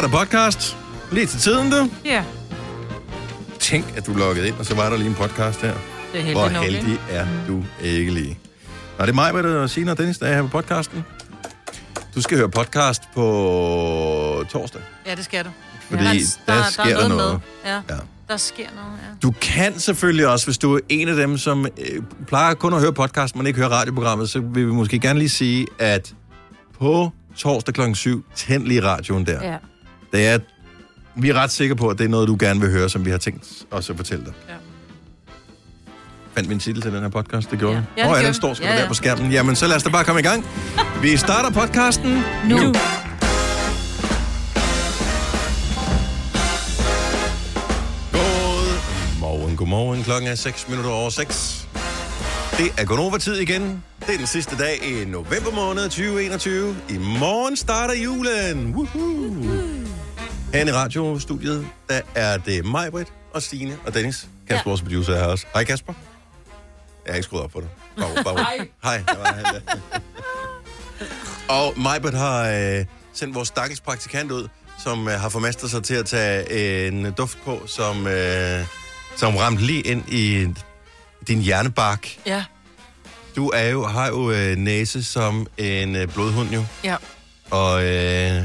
starter podcast. Lige til tiden, du. Ja, Tænk, at du loggede ind, og så var der lige en podcast her. det er Hvor heldigt nok, ikke? heldig er du ikke lige. Og det er mig, hvad det er, Signe og Dennis, der er her på podcasten. Du skal høre podcast på torsdag, Ja, det skal du. fordi Ja, der, der sker der noget. Med. Ja, Ja. der sker noget, ja. Du kan selvfølgelig også, hvis du er en af dem, som øh, plejer kun at høre podcast, men ikke høre radioprogrammet, så vil vi måske gerne lige sige, at på torsdag kl. 7, tænd lige radioen der. Ja. Det er, vi er ret sikre på, at det er noget, du gerne vil høre, som vi har tænkt os at fortælle dig. Ja. Fandt vi en titel til den her podcast? Det gjorde Ja. det Åh, ja, den står sgu Ja, ja, der på skærmen. Jamen, så lad os da bare komme i gang. Vi starter podcasten nu. nu. Godmorgen, godmorgen. Klokken er 6 minutter over 6. Det er Gonova-tid igen. Det er den sidste dag i november måned 2021. I morgen starter julen. Woohoo! Her i radiostudiet, der er det mig, Britt, og Stine og Dennis. Kasper, ja. vores producer, er her også. Hej Kasper. Jeg har ikke skruet op på dig. Bare, bare, Hej. Hej. der var og Majbert har øh, sendt vores stakkels praktikant ud, som øh, har formastet sig til at tage en duft på, som, øh, som ramte lige ind i din hjernebark. Ja, Du er jo, har jo øh, næse som en øh, blodhund jo, ja. og, øh,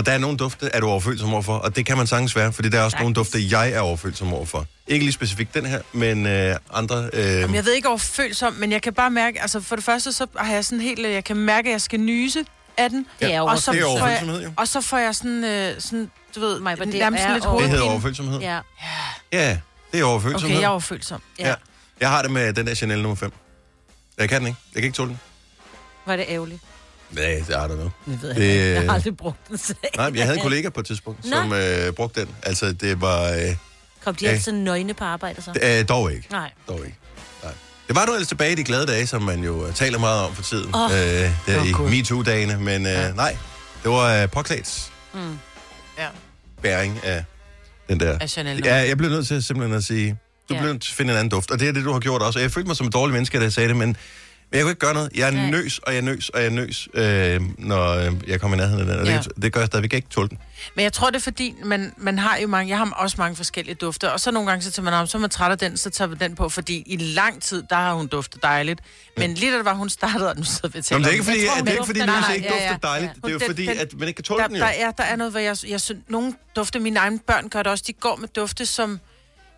og der er nogle dufte, er du overfølsom overfor, og det kan man sagtens være, fordi der er også nogle dufte, jeg er overfølsom overfor. Ikke lige specifikt den her, men øh, andre... Øh, Jamen, jeg ved ikke overfølsom, men jeg kan bare mærke, altså for det første, så har jeg sådan helt, øh, jeg kan mærke, at jeg skal nyse af den. Det er og så, det er får jeg, jo. og så får jeg sådan, øh, sådan du ved, Maj, men det nærmest er sådan lidt over- Det hedder overfølsomhed. Ja, Ja. ja det er overfølsomhed. Okay, jeg er overfølsom. ja. ja. Jeg har det med den der Chanel nummer 5. Jeg kan den ikke. Jeg kan ikke tåle den. Var det ærgerligt? Nej, det er der nu. Det ved jeg Det-. Jeg har aldrig brugt den selv. Nej, men jeg havde en kollega på et tidspunkt, Nå. som øh, brugte den. Altså, det var... Øh, Kom de Ja. altid nøgne på arbejde så? øh, dog ikke. Nej. Dog ikke. Nej. Det var nu ellers tilbage i de glade dage, som man jo øh, taler meget om for tiden. Åh. øh, der Åh, i Gud. MeToo-dagene. Men øh, Ja. nej, det var øh, påklædt Mm. Ja, bæring af den der. af Chanel. Ja, jeg blev nødt til simpelthen at sige, du Ja. blev nødt til at finde en anden duft. Og det er det, du har gjort også. Og jeg følte mig som en dårlig menneske, da jeg sagde det, men, men jeg kunne ikke gøre noget. Jeg Nej. nøs, og jeg nøs, og jeg nøs, øh, når øh, jeg kom i nærheden af den. Og Ja. det, det gør jeg stadigvæk ikke tåle den. Men jeg tror, det er fordi, man, man har jo mange, jeg har også mange forskellige dufte, og så nogle gange, så tager man om, så er man træt af den, så tager vi den på, fordi i lang tid, der har hun duftet dejligt. Men lige da det var, hun startede, og nu sidder vi og Nå, men taler det er ikke fordi, Jeg tror, det er ikke fordi, Louise nej, ikke ja, dufter ja. dejligt. Det er jo Den- fordi, den- at man ikke kan tåle der, den jo. der, er, der er noget, hvor jeg, jeg synes, nogle dufte, mine egne børn gør det også, de går med dufte, som,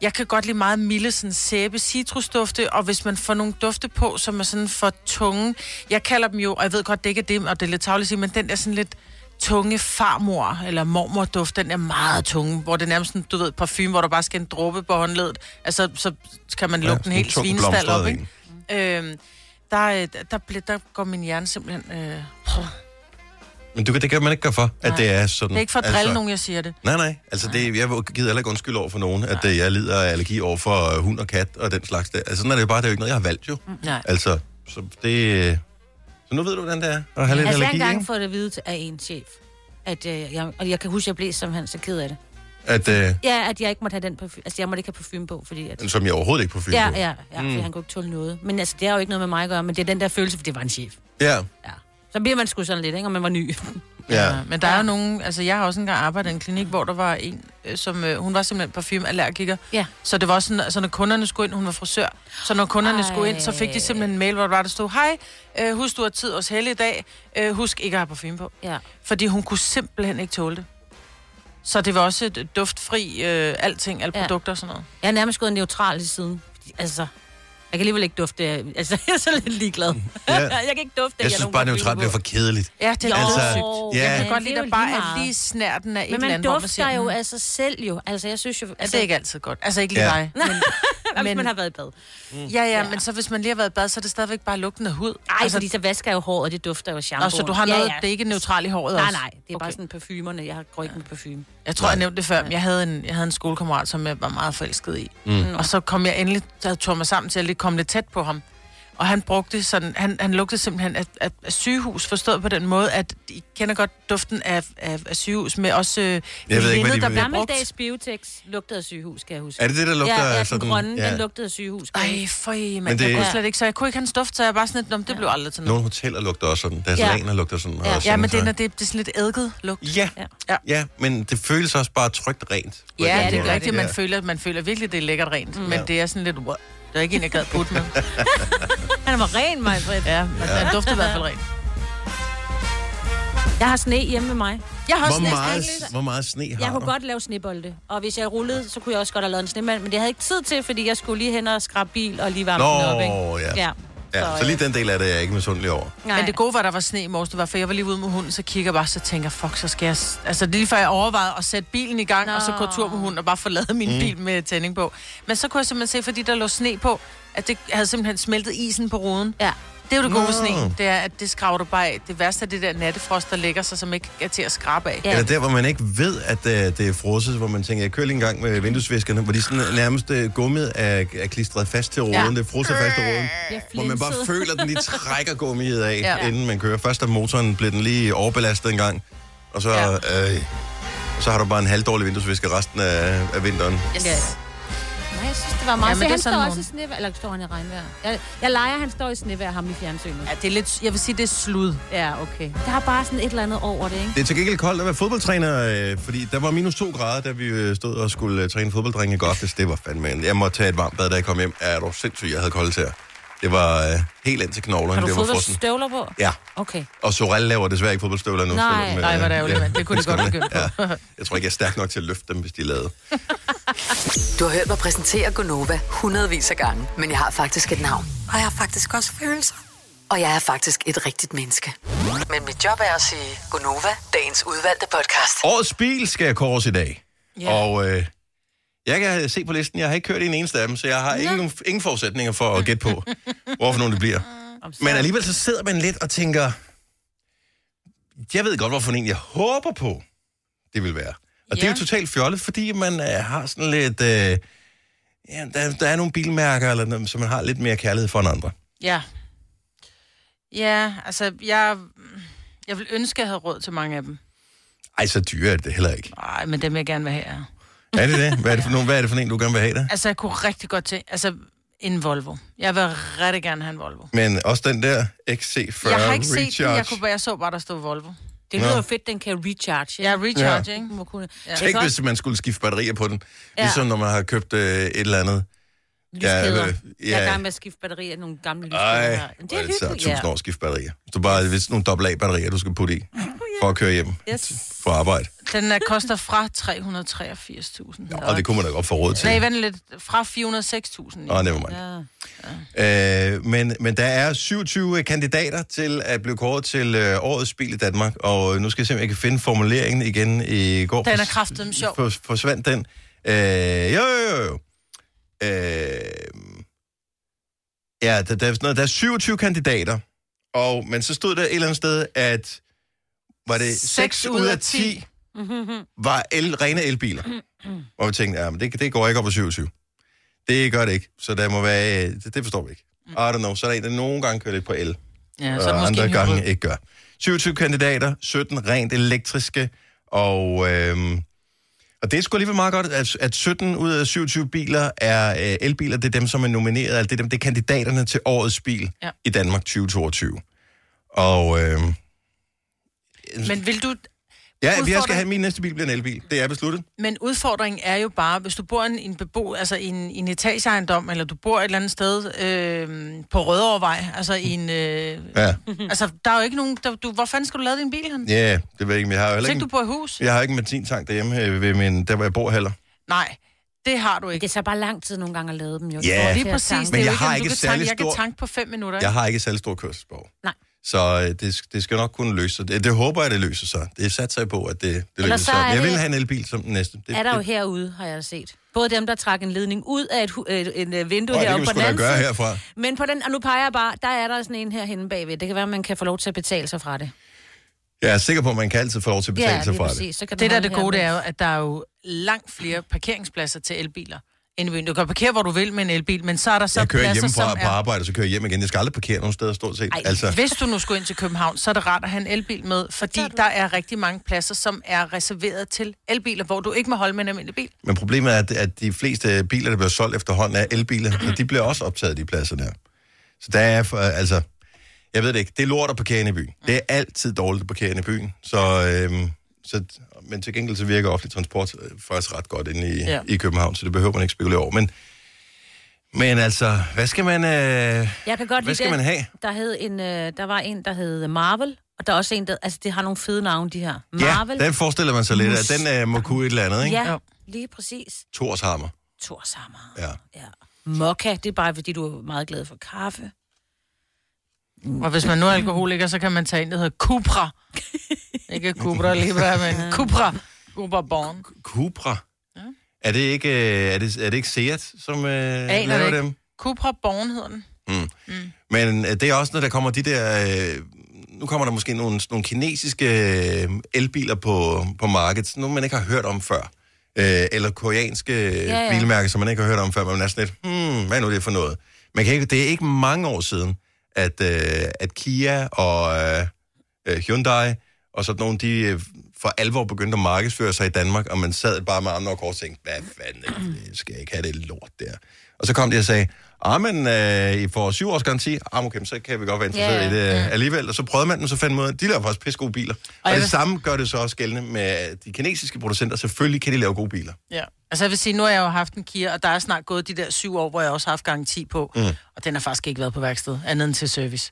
jeg kan godt lide meget milde, sådan sæbe, citrusdufte, og hvis man får nogle dufte på, som er sådan for tunge, jeg kalder dem jo, og jeg ved godt, det ikke er det, og det er lidt tavligt at sige, men den der sådan lidt tunge farmor, eller mormorduft, den er meget tunge, hvor det er nærmest sådan, du ved, parfume, hvor der bare skal en dråbe på håndledet, altså, så kan man Ja, lukke sådan den en helt svinestald op, ikke? Øhm, der, øh, der, der, der går min hjerne simpelthen... Øh, Men du, kan- det kan man ikke gøre for, at Nej. det er sådan. er ikke for at drille nogen, jeg siger det. Nej, nej. Altså, det, jeg gider heller ikke undskylde over for nogen, at øh, jeg lider af allergi over for øh, hund og kat og den slags der. Altså, sådan er det jo bare. Det er jo ikke noget, jeg har valgt jo. Nej. Altså, så det... øh, Så nu ved du, hvordan det er at have lidt Altså, jeg har allergi, engang ikke? fået det at vide til- af en chef. At, øh, jeg, og jeg kan huske, at jeg blev simpelthen så ked af det. At, øh, Ja, at jeg ikke måtte have den parfume. Altså, jeg måtte ikke have parfume på, fordi... At, som jeg overhovedet ikke på film ja, på. ja, ja, fordi Mm. han kunne ikke tåle noget. Men altså, det har jo ikke noget med mig at gøre, men det er den der følelse, for det var en chef. Ja, Ja. Så bliver man sgu sådan lidt, ikke? Og man var ny. ja. Men der er jo nogen, altså jeg har også engang arbejdet i en klinik, hvor der var en, øh, som, øh, hun var simpelthen parfumeallergiker. Ja. Så det var sådan, altså når kunderne skulle ind, hun var frisør, så når kunderne Ej. skulle ind, så fik de simpelthen en mail, hvor der, var, der stod, hej, øh, husk du har tid hos Helle i dag, øh, husk ikke at have parfume på. Ja. Fordi hun kunne simpelthen ikke tåle det. Så det var også et duftfri, øh, alting, alle Ja. produkter og sådan noget. Jeg er nærmest gået neutral i siden. Altså, jeg kan alligevel ikke dufte. Altså, jeg er så lidt ligeglad. Ja. jeg kan ikke dufte. af, Jeg har synes bare, neutralt bliver for kedeligt. Ja, det er Altså, altså, ja. Jeg kan Men godt det lide, er at jo bare lige er lige snærten af et Men eller andet, hvor man dufter jo "Mm, af sig selv jo. Altså, jeg synes jo... Altså, det er ikke altid godt. Altså, ikke lige Ja. dig. Men, Hvis men- man har været i bad. ja, ja, Ja. men så hvis man lige har været i bad, så er det stadigvæk bare lugten af hud. Nej, altså, fordi så vasker jeg jo håret, og det dufter jo shampoo. Nå, så du har noget, det er ikke neutralt i håret Nej, også? nej, det er bare Okay. sådan parfumerne. Jeg har går ikke med parfume. Jeg tror, jeg nævnte det før, men jeg havde en, jeg havde en skolekammerat, som jeg var meget forelsket i. Mm. Og så kom jeg endelig, så tog mig sammen til at lige komme lidt tæt på ham. Og han brugte sådan, han, han lugtede simpelthen af, af, af sygehus, forstået på den måde, at I kender godt duften af, af, af sygehus, med også øh, Jeg ved ikke, hvad de der bliver brugt. Gammeldags Biotex lugtede af sygehus, kan jeg huske. Er det det, der lugter ja, ja, den sådan... grønne, ja. den lugtede af sygehus. Ej, for I, men det- jeg kunne slet ikke, så jeg kunne ikke have hans duft, så jeg bare sådan lidt, "Nå, det blev aldrig til noget. Nogle hoteller lugter også sådan. Deres Ja. laner lugter sådan. Ja. og Ja, men det, er, når det, det er sådan lidt eddket lugt. Ja, Ja. ja, ja, men det føles også bare trygt rent. Ja, det er rigtigt, Ja. man føler, man føler virkelig, det er lækkert rent. Mm. Men Ja. det er sådan lidt, Der er ikke en, jeg gad putte med. Han var ren, mig, Britt. Ja, ja. den dufter i hvert fald rent. Jeg har sne hjemme med mig. Jeg har Hvor sne- meget, sne- hvor meget sne har Jeg kunne du? godt lave snebolde, og hvis jeg rullede, så kunne jeg også godt have lavet en snemand, men det havde jeg ikke tid til, fordi jeg skulle lige hen og skrabe bil og lige varme den op, ikke? Nå, ja. Ja. Ja. Så lige den del af det er jeg ikke misundelig over. Nej. Men det gode var, at der var sne i morges, det var, for jeg var lige ude med hunden, så kigger jeg bare, så tænker jeg, fuck, så skal jeg... Altså, det er lige før jeg overvejede at sætte bilen i gang. Nå. og så gå tur med hunden og bare forlade min mm. bil med tænding på. Men så kunne jeg simpelthen se, fordi der lå sne på, at det havde simpelthen smeltet isen på ruden. Ja. Det er jo det gode ved sne, det er, at det skraver du bare af. Det værste er det der nattefrost, der lægger sig, som ikke er til at skrabe af. Ja. Eller der, hvor man ikke ved, at uh, det er frosset, hvor man tænker, jeg kører lige en gang med vinduesviskerne, hvor de sådan nærmest uh, gummiet er, er klistret fast til ruden. Ja. Det er frosset fast til ruden. Hvor man bare føler, at den lige trækker gummiet af, ja. Inden man kører. Først af motoren blev den lige overbelastet en gang, og så, ja. Ja. øh, så har du bare en halvdårlig vinduesvisker resten af, af vinteren. Yes. Nej, jeg synes, det var meget. Ja, men er han står nogen. også i snevejr. Eller står han i regnvejr? Jeg, jeg leger, han står i snevejr, ham i fjernsynet. Ja, det er lidt, jeg vil sige, det er slud. Ja, okay. Der har bare sådan et eller andet over det, ikke? Det er til gengæld koldt at være fodboldtræner, øh, fordi der var minus to grader, da vi øh, stod og skulle øh, træne fodbolddrenge aftes. Det var fandme. Jeg måtte tage et varmt bad, da jeg kom hjem. Er du sindssyg, jeg havde koldt her. Det var øh, helt ind til knoglerne. Har du det var frossen. fodboldstøvler på? Ja, Okay. og Sorel laver desværre ikke fodboldstøvler nu. Nej. selvom, øh, Nej, hvor er det ærgerligt, mand. Det kunne de godt begynde på. Ja. Jeg tror ikke, jeg er stærk nok til at løfte dem, hvis de lavede. Du har hørt mig præsentere Gonova hundredvis af gange, men jeg har faktisk et navn. Og jeg har faktisk også følelser. Og jeg er faktisk et rigtigt menneske. Men mit job er at sige Gonova, dagens udvalgte podcast. Årets bil skal kåres i dag. Ja. Og øh, jeg kan se på listen, jeg har ikke kørt i en eneste af dem, så jeg har ingen, ingen forudsætninger for at gætte på, hvorfor nogen det bliver. Men alligevel så sidder man lidt og tænker, jeg ved godt, hvorfor en jeg håber på, det vil være. Og det er jo Ja. totalt fjollet, fordi man øh, har sådan lidt... Øh, ja, der, der er nogle bilmærker, eller, noget, som man har lidt mere kærlighed for end andre. Ja. Ja, altså, jeg, jeg vil ønske, at jeg havde råd til mange af dem. Ej, så dyre er det heller ikke. Nej, men dem vil jeg gerne vil have. Ja. Er det det? Hvad er det for, nogle, hvad er det for en, du gerne vil have det? Altså, jeg kunne rigtig godt til... Altså, en Volvo. Jeg vil rigtig gerne have en Volvo. Men også den der XC40 Jeg har ikke set den. Recharge. Jeg, kunne, bare- jeg så bare, der stod Volvo. Det Nå. lyder jo fedt, den kan recharge. Ja, recharge, Ja. ikke? Må kunne. Ja. Tænk, hvis man skulle skifte batterier på den. Ja. Ligesom når man har købt øh, et eller andet. Lyskæder. øh, Jeg er i ja. gang med at skifte batterier af nogle gamle lyskæder. Ej, her. det det er hyggeligt. tusind år at skifte batterier. Så bare hvis nogle dobbelt A-batterier, du skal putte i, for at køre hjem Yes. for arbejde. Den uh, koster fra 383.000. Og det kunne man da godt få råd til. Nej, vent lidt. Fra 406.000. Åh, never mind. Ja. Øh, men, men der er 27 kandidater til at blive kåret til øh, årets bil i Danmark, og nu skal jeg se, om jeg kan finde formuleringen igen i går. Den er kraftedeme sjov. For, forsvandt den. Øh, jo, jo, jo, jo. Øh, ja, der, der, er sådan noget, der er 27 kandidater, og, men så stod der et eller andet sted, at var det 6 ud af 10 var el, rene elbiler. Og vi tænkte, ja, men det, det går ikke op på 27. Det gør det ikke, så der må være, øh, det, det forstår vi ikke. I don't know, så er der en, der nogle gange kører lidt på el, Ja, så og andre gange hybrid. ikke gør. 27 kandidater, 17 rent elektriske, og, øhm, og det er sgu alligevel meget godt, at, at 17 ud af 27 biler er øh, elbiler, det er dem, som er nomineret, altså det er, dem, det er kandidaterne til årets bil Ja. i Danmark 2022. Og øhm, Men vil du... ja, jeg skal udfordring- have, min næste bil bliver en elbil, det er besluttet. Men udfordringen er jo bare, hvis du bor i en, en bebo, altså i en, i en etageejendom, eller du bor et eller andet sted øh, på Rødovrevej, altså i en... Øh, Ja, altså, der er jo ikke nogen... Der, du, hvor fanden skal du lade din bil hen? ja det ved jeg ikke, men jeg har jo heller ikke ikke, du bor i hus? jeg har ikke en benzintank derhjemme øh, ved min, der hvor jeg bor heller. Nej, det har du ikke. Det tager bare lang tid nogle gange at lade dem jo. Ja. Forhold Lige præcis. Men er jeg ikke, har ikke du kan særlig tanke, Jeg stor- kan tanke på fem minutter. ikke? Jeg har ikke særlig stor kørselsbehov. Nej. Så øh, det, det skal nok kunne løse sig. Det, det håber jeg, det løser sig. Det er sat sig på, at det, det løser så sig. Men Jeg det- vil have en elbil som den næste. Det, er der jo det, herude, har jeg set. Både dem, der trækker en ledning ud af et, øh, en øh, vindue det kan heroppe på den anden gøre herfra. Men på den, og nu peger jeg bare, der er der sådan en her henne bagved. Det kan være, at man kan få lov til at betale sig fra det. Jeg er sikker på, at man kan altid få lov til at betale sig lige fra det. præcis. Så kan Det, der er det gode, det er jo, at der er jo langt flere parkeringspladser til elbiler, byen. Du kan parkere, hvor du vil med en elbil, men så er der så Jeg kører hjemmefra som på arbejde, så kører jeg hjem igen. Jeg skal aldrig parkere nogen steder stort set. Ej, altså. Hvis du nu skulle ind til København, så er det rart at have en elbil med, fordi der er rigtig mange pladser, som er reserveret til elbiler, hvor du ikke må holde med en almindelig bil. men problemet er, at, at de fleste biler, der bliver solgt efterhånden, er elbiler, og de bliver også optaget, de pladser der. Så der er, altså, jeg ved det ikke, det er lort at parkere i byen. Det er altid dårligt at parkere i byen. Så, øhm, så, men til gengæld så virker offentlig transport øh, faktisk ret godt inde i, ja. I København, så det behøver man ikke spekulere over. Men, men altså, hvad skal man, øh, Jeg kan godt hvad skal den. man have? Der, hed en, øh, der var en, der hed Marvel, og der er også en, der... Altså, det har nogle fede navne, de her. Marvel. Ja, den forestiller man sig lidt, at den øh, må kunne et eller andet, ikke? ja lige præcis. Torshammer. Torshammer. Ja. Ja. Mokka, det er bare, fordi du er meget glad for kaffe. Og hvis man nu er alkoholiker, så kan man tage en, der hedder Cupra. ikke Cupra Libra, men Cupra. Cupra Born. Cupra. Ja. Er det ikke, øh, er det, er det ikke Seat, som øh, Aner laver det dem? Cupra Born hedder den. Men øh, det er også, når der kommer de der... Øh, nu kommer der måske nogle, nogle kinesiske øh, elbiler på, på markedet, nogle man ikke har hørt om før. Øh, eller koreanske ja. ja. bilmærker, som man ikke har hørt om før, men man er sådan lidt, hmm, hvad er nu det for noget? Man kan ikke, det er ikke mange år siden, at, øh, at Kia og øh, øh, Hyundai og sådan nogle, de øh, for alvor begyndte at markedsføre sig i Danmark, og man sad bare med armene og kort og tænkte, hvad fanden? Jeg skal ikke have det lort der. Og så kom de og sagde, ah, men øh, I får syv års garanti, ah, okay, så kan vi godt være interesseret Ja, i det alligevel. Og så prøvede man den, så fandt man ud af, de laver faktisk pisse gode biler. Og, og det vil- samme gør det så også gældende med de kinesiske producenter. Selvfølgelig kan de lave gode biler. Ja. Altså jeg vil sige, nu har jeg jo haft en Kia, og der er snart gået de der syv år, hvor jeg også har haft garanti på. Mm. Og den har faktisk ikke været på værksted, andet end til service.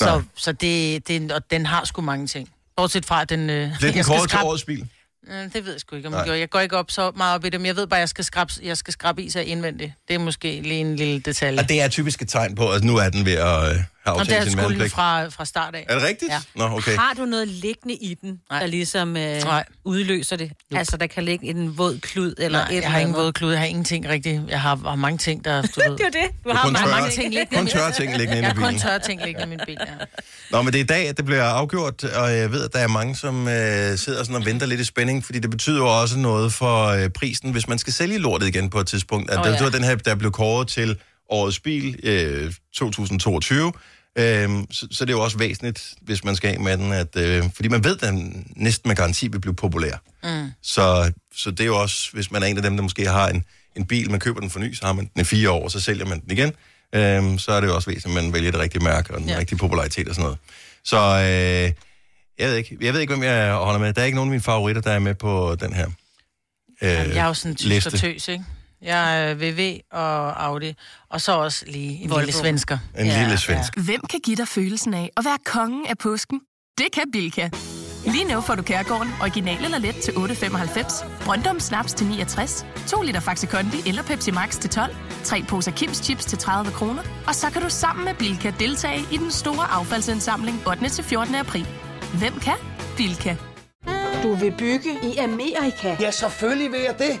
Nej. Så, så det, det, og den har sgu mange ting. Bortset fra, at den... Øh, Lidt skal kåret til årets bil. Øh, det ved jeg sgu ikke, om jeg gjorde. Jeg går ikke op så meget op i det, men jeg ved bare, at jeg skal skrabe, jeg skal skrabe is af indvendigt. Det er måske lige en lille detalje. Og det er typisk et tegn på, at nu er den ved at øh, have og det er sin mandepligt. fra, fra start af. Er det rigtigt? Ja. Nå, okay. Har du noget liggende i den, Nej. der ligesom øh, Nej. udløser det? Altså, der kan ligge en våd klud eller Nej, et jeg har ingen eller våde klude. Jeg har ingenting rigtigt. Jeg har, har mange ting, der... Du ved. Det er jo det. Du har har mange, tørre- mange ting liggende. Kun tørre ting liggende Jeg inde i har kun bilen. tørre ting liggende i min bil, ja. Nå, men det er i dag, at det bliver afgjort, og jeg ved, at der er mange, som øh, sidder sådan og venter lidt i spænding, fordi det betyder jo også noget for øh, prisen, hvis man skal sælge lortet igen på et tidspunkt. At oh, ja. det var den her, der blev kåret til årets bil øh, 2022. Øhm, så, så det er jo også væsentligt, hvis man skal af med den, at, øh, fordi man ved, at den næsten med garanti vil blive populær. Mm. Så, så det er jo også, hvis man er en af dem, der måske har en, en bil, man køber den for ny, så har man den i fire år, og så sælger man den igen. Øhm, så er det jo også væsentligt, at man vælger det rigtige mærke og den ja. Rigtige popularitet og sådan noget. Så øh, jeg ved ikke, jeg ved ikke, hvem jeg holder med. Der er ikke nogen af mine favoritter, der er med på den her øh, Jamen, jeg er jo sådan en tysk og tøs, ikke? Jeg er VV og Audi, og så også lige en Volvo. lille svensker. En Ja, lille svensk. Hvem kan give dig følelsen af at være kongen af påsken? Det kan Bilka. Lige nu får du Kærgården original eller let til 8.95, Brøndum Snaps til 69, 2 liter Faxi Kondi eller Pepsi Max til 12, 3 poser Kims Chips til 30 kroner, og så kan du sammen med Bilka deltage i den store affaldsindsamling 8. til 14. april. Hvem kan? Bilka. Du vil bygge i Amerika? Ja, selvfølgelig vil jeg det.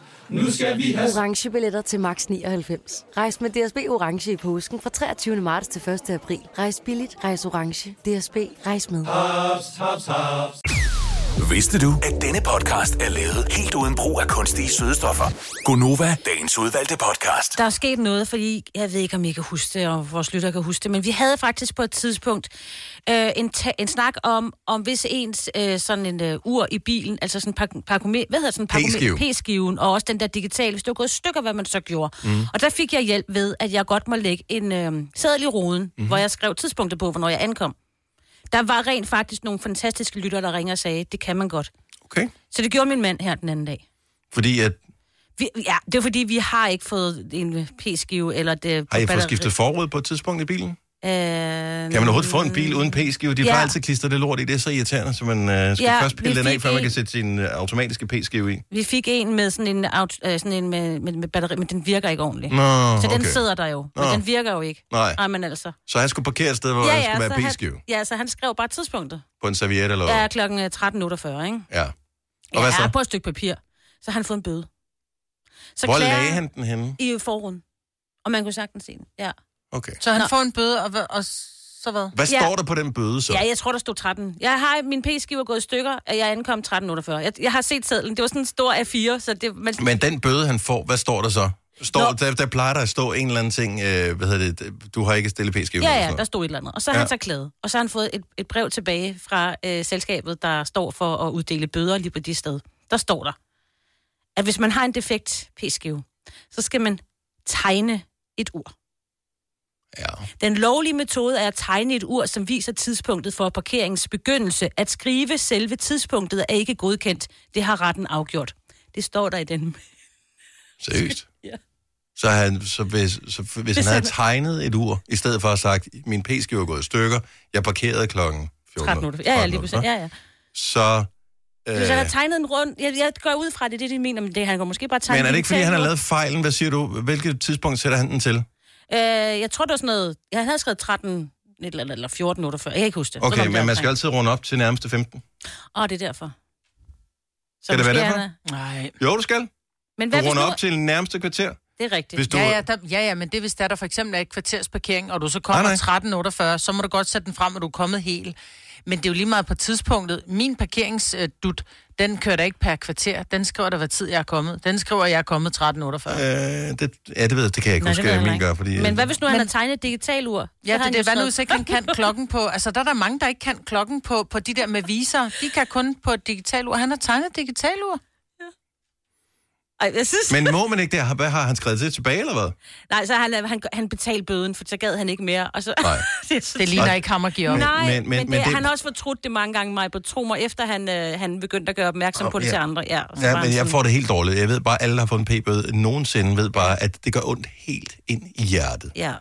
Nu skal vi have... orange billetter til max 99. Rejs med DSB orange i påsken fra 23. marts til 1. april. Rejs billigt, rejs orange. DSB rejs med. Haps, haps, haps. Vidste du, at denne podcast er lavet helt uden brug af kunstige sødestoffer? Gonova, dagens udvalgte podcast. Der er sket noget, fordi jeg ved ikke, om I kan huske det, og vores lytter kan huske det, men vi havde faktisk på et tidspunkt øh, en, ta- en snak om, om hvis ens øh, sådan en øh, ur i bilen, altså sådan par, parkomer, hvad hedder sådan P-skive. P-skiven, og også den der digitale, hvis det var gået stykker, hvad man så gjorde. Mm. Og der fik jeg hjælp ved, at jeg godt må lægge en øh, seddel i ruden, mm-hmm. hvor jeg skrev tidspunktet på, hvornår jeg ankom. Der var rent faktisk nogle fantastiske lyttere, der ringer og sagde, det kan man godt. Okay. Så det gjorde min mand her den anden dag. Fordi at, Vi, ja, det er fordi, vi har ikke fået en p-skive, eller det... har I fået skiftet forud på et tidspunkt i bilen? Øh, Kan man overhovedet få en bil uden p-skive? De Ja. får altid klistret det lort i. Det er så irriterende, så man øh, skal Ja, først pille den af, før man en- kan sætte sin øh, automatiske p-skive i. Vi fik en med sådan en, aut, øh, sådan en med, med, med batteri, men den virker ikke ordentligt. Nå, så den okay. sidder der jo, men Nå. den virker jo ikke. Nej. Ej, men altså. Så han skulle parkere et sted, hvor der skulle så være p-skive. Han, ja, så han skrev bare tidspunktet. På en serviet eller? Ja, klokken øh, 13.48, ikke? Ja. Og ja, hvad så? på et stykke papir. Så han fået en bøde. Så Hvor lagde han den henne? I forruden. Og man kunne sagtens se den, ja. Okay. Så han Nå. får en bøde, og, og så hvad? Hvad Ja. står der på den bøde så? Ja, jeg tror, der stod 13. Jeg har min p-skive er gået i stykker, og jeg ankom 13.48. Jeg, jeg har set sedlen. Det var sådan en stor A4, så det... Man, Men den bøde, han får, hvad står der så? Står, Nå. der, der plejer der at stå en eller anden ting, øh, hvad hedder det, du har ikke stillet p-skive. Ja, ja, der stod et eller andet. Og så har Ja. ja. han så klaget. Og så har han fået et, et brev tilbage fra øh, selskabet, der står for at uddele bøder lige på det sted. Der står der, at hvis man har en defekt p-skive, så skal man tegne et ur. Ja. Den lovlige metode er at tegne et ur, som viser tidspunktet for parkeringens begyndelse. At skrive selve tidspunktet er ikke godkendt. Det har retten afgjort. Det står der i den. Seriøst? Ja. Så, han, så hvis, så hvis, hvis han havde tegnet et ur, i stedet for at sagt, min p-skive er gået i stykker, jeg parkerede klokken 14. 13 Ja, ja, lige præcis. Ja, ja. Så... Øh, Hvis han har tegnet en rund... Jeg, jeg går ud fra det, det er det, de mener, men det, han går måske bare tegne men er det ikke, fordi han har lavet fejlen? Hvad siger du? Hvilket tidspunkt sætter han den til? Øh, jeg tror, det var sådan noget... Jeg havde skrevet 13 et eller, andet, eller 14 minutter før. Jeg kan ikke huske det. Okay, men man skal altid runde op til nærmeste 15. Åh, det er derfor. Så Skal det være derfor? er- Nej. Jo, du skal. Men Du hvad hvis runder nu... op til nærmeste kvarter. Det er rigtigt. Hvis du- Ja, ja, der, ja, ja, men det er, hvis der, der for eksempel er et kvartersparkering, og du så Nej, kommer nej. 13.48, så må du godt sætte den frem, og du er kommet helt. Men det er jo lige meget på tidspunktet. Min parkeringsdut, den kører da ikke per kvarter. Den skriver der, hvad tid jeg er kommet. Den skriver, at jeg er kommet 13.48. Øh, det, ja, det ved jeg, det kan jeg ikke Nej, huske, at jeg min ikke. gør, fordi... Men hvad hvis nu han Men- har tegnet et digitalt ur? Ja, det, det er, hvad nu, hvis ikke han kan klokken på... Altså, der er der mange, der ikke kan klokken på, på de der med viser. De kan kun på et digitalt ur. Han har tegnet et digitalt ur. Ej, jeg synes... Men må man ikke det? Hvad har han skrevet det tilbage, eller hvad? Nej, så han, han, han betalte bøden, for så gad han ikke mere. Og så... Nej. det, Det ligner Nej. ikke ham at give op. Nej, Men- men, men- men, det, det- han har også fortrudt det mange gange, mig på tro mig, efter han, øh, han begyndte at gøre opmærksom Åh, på det ja. til andre. Ja, Ja, men jeg sådan- får det helt dårligt. Jeg ved bare, at alle, der har fået en p-bøde, nogensinde ved bare, at det gør ondt helt ind i hjertet Ja.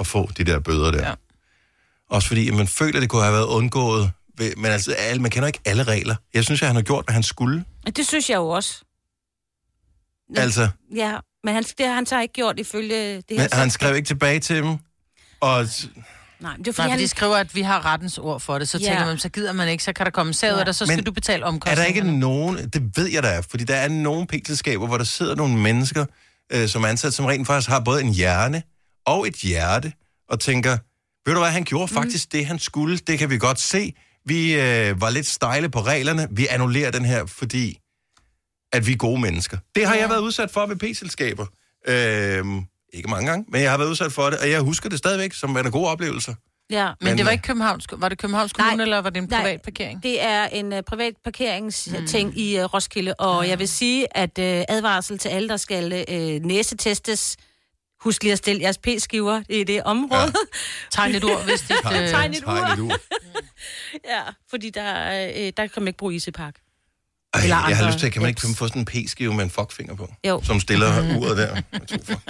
at få de der bøder der. Ja. Også fordi at man føler, at det kunne have været undgået. Men altså, alle, man kender ikke alle regler. Jeg synes, at han har gjort, hvad han skulle. Det synes jeg jo også. Altså, Ja, men han, det har han så ikke gjort ifølge det her men han skrev ikke tilbage til dem. Og Nej, det er fordi Nej, han... de skriver, at vi har rettens ord for det. Så Ja. tænker man, så gider man ikke, så kan der komme sager, ja. der, så skal Men du betale er der omkostningerne. ikke nogen, det ved jeg der er, fordi der er nogle p-selskaber, hvor der sidder nogle mennesker, øh, som er ansat, som rent faktisk har både en hjerne og et hjerte, og tænker, ved du hvad, han gjorde faktisk mm. det, han skulle, det kan vi godt se. Vi øh, var lidt stejle på reglerne, vi annullerer den her, fordi at vi er gode mennesker. Det har ja. jeg været udsat for ved p-selskaber. Øh, ikke mange gange, men jeg har været udsat for det, og jeg husker det stadigvæk som en god oplevelse. Ja. Men, Men, det var øh, ikke Københavns, var det Københavns Kommune, Nej, eller var det en nej. privat parkering? Det er en uh, privat parkeringsting mm. i uh, Roskilde, og ja. jeg vil sige, at uh, advarsel til alle, der skal uh, næsetestes, husk lige at stille jeres p-skiver i det område. Ja. Tegn et ord, hvis dit... Tegn-. Tegn et ur. ja, fordi der, uh, der kan man ikke bruge Easypark. Ej, Eller jeg har lyst til, kan man ikke få sådan en p-skive med en fuckfinger på? Jo. Som stiller mm. uret der. for.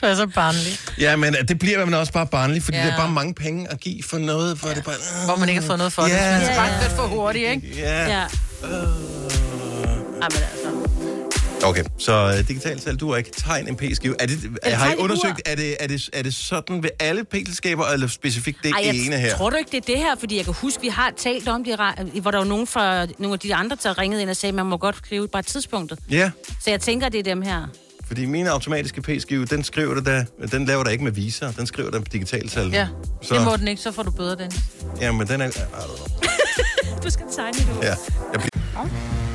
Du er så barnlig. Ja, men det bliver man også bare barnlig, fordi ja. Det er bare mange penge at give for noget, hvor ja. det bare... Uh, Hvor man ikke har fået noget for det. Ja. Man er Ja, bare kørt for hurtigt, ikke? Ja. Ja. Uh. Ej, men altså. Okay, så uh, digitalt salg, du har ikke tegn en p-skive. Er det, er, har I undersøgt, er det, er, det, er det sådan ved alle p-selskaber, eller specifikt det Ej, jeg ene her? tror du ikke, det er det her? Fordi jeg kan huske, vi har talt om det, ra- hvor der var nogen fra nogle af de andre, der ringede ind og sagde, at man må godt skrive bare tidspunktet. Ja, Så jeg tænker, det er dem her. fordi min automatiske p-skive, den skriver det der, den laver der ikke med viser, den skriver der på digitalt salg. Ja, så, det må den ikke, så får du bøder, den. Ja, men den er... Du skal tegne det ud. Ja, jeg.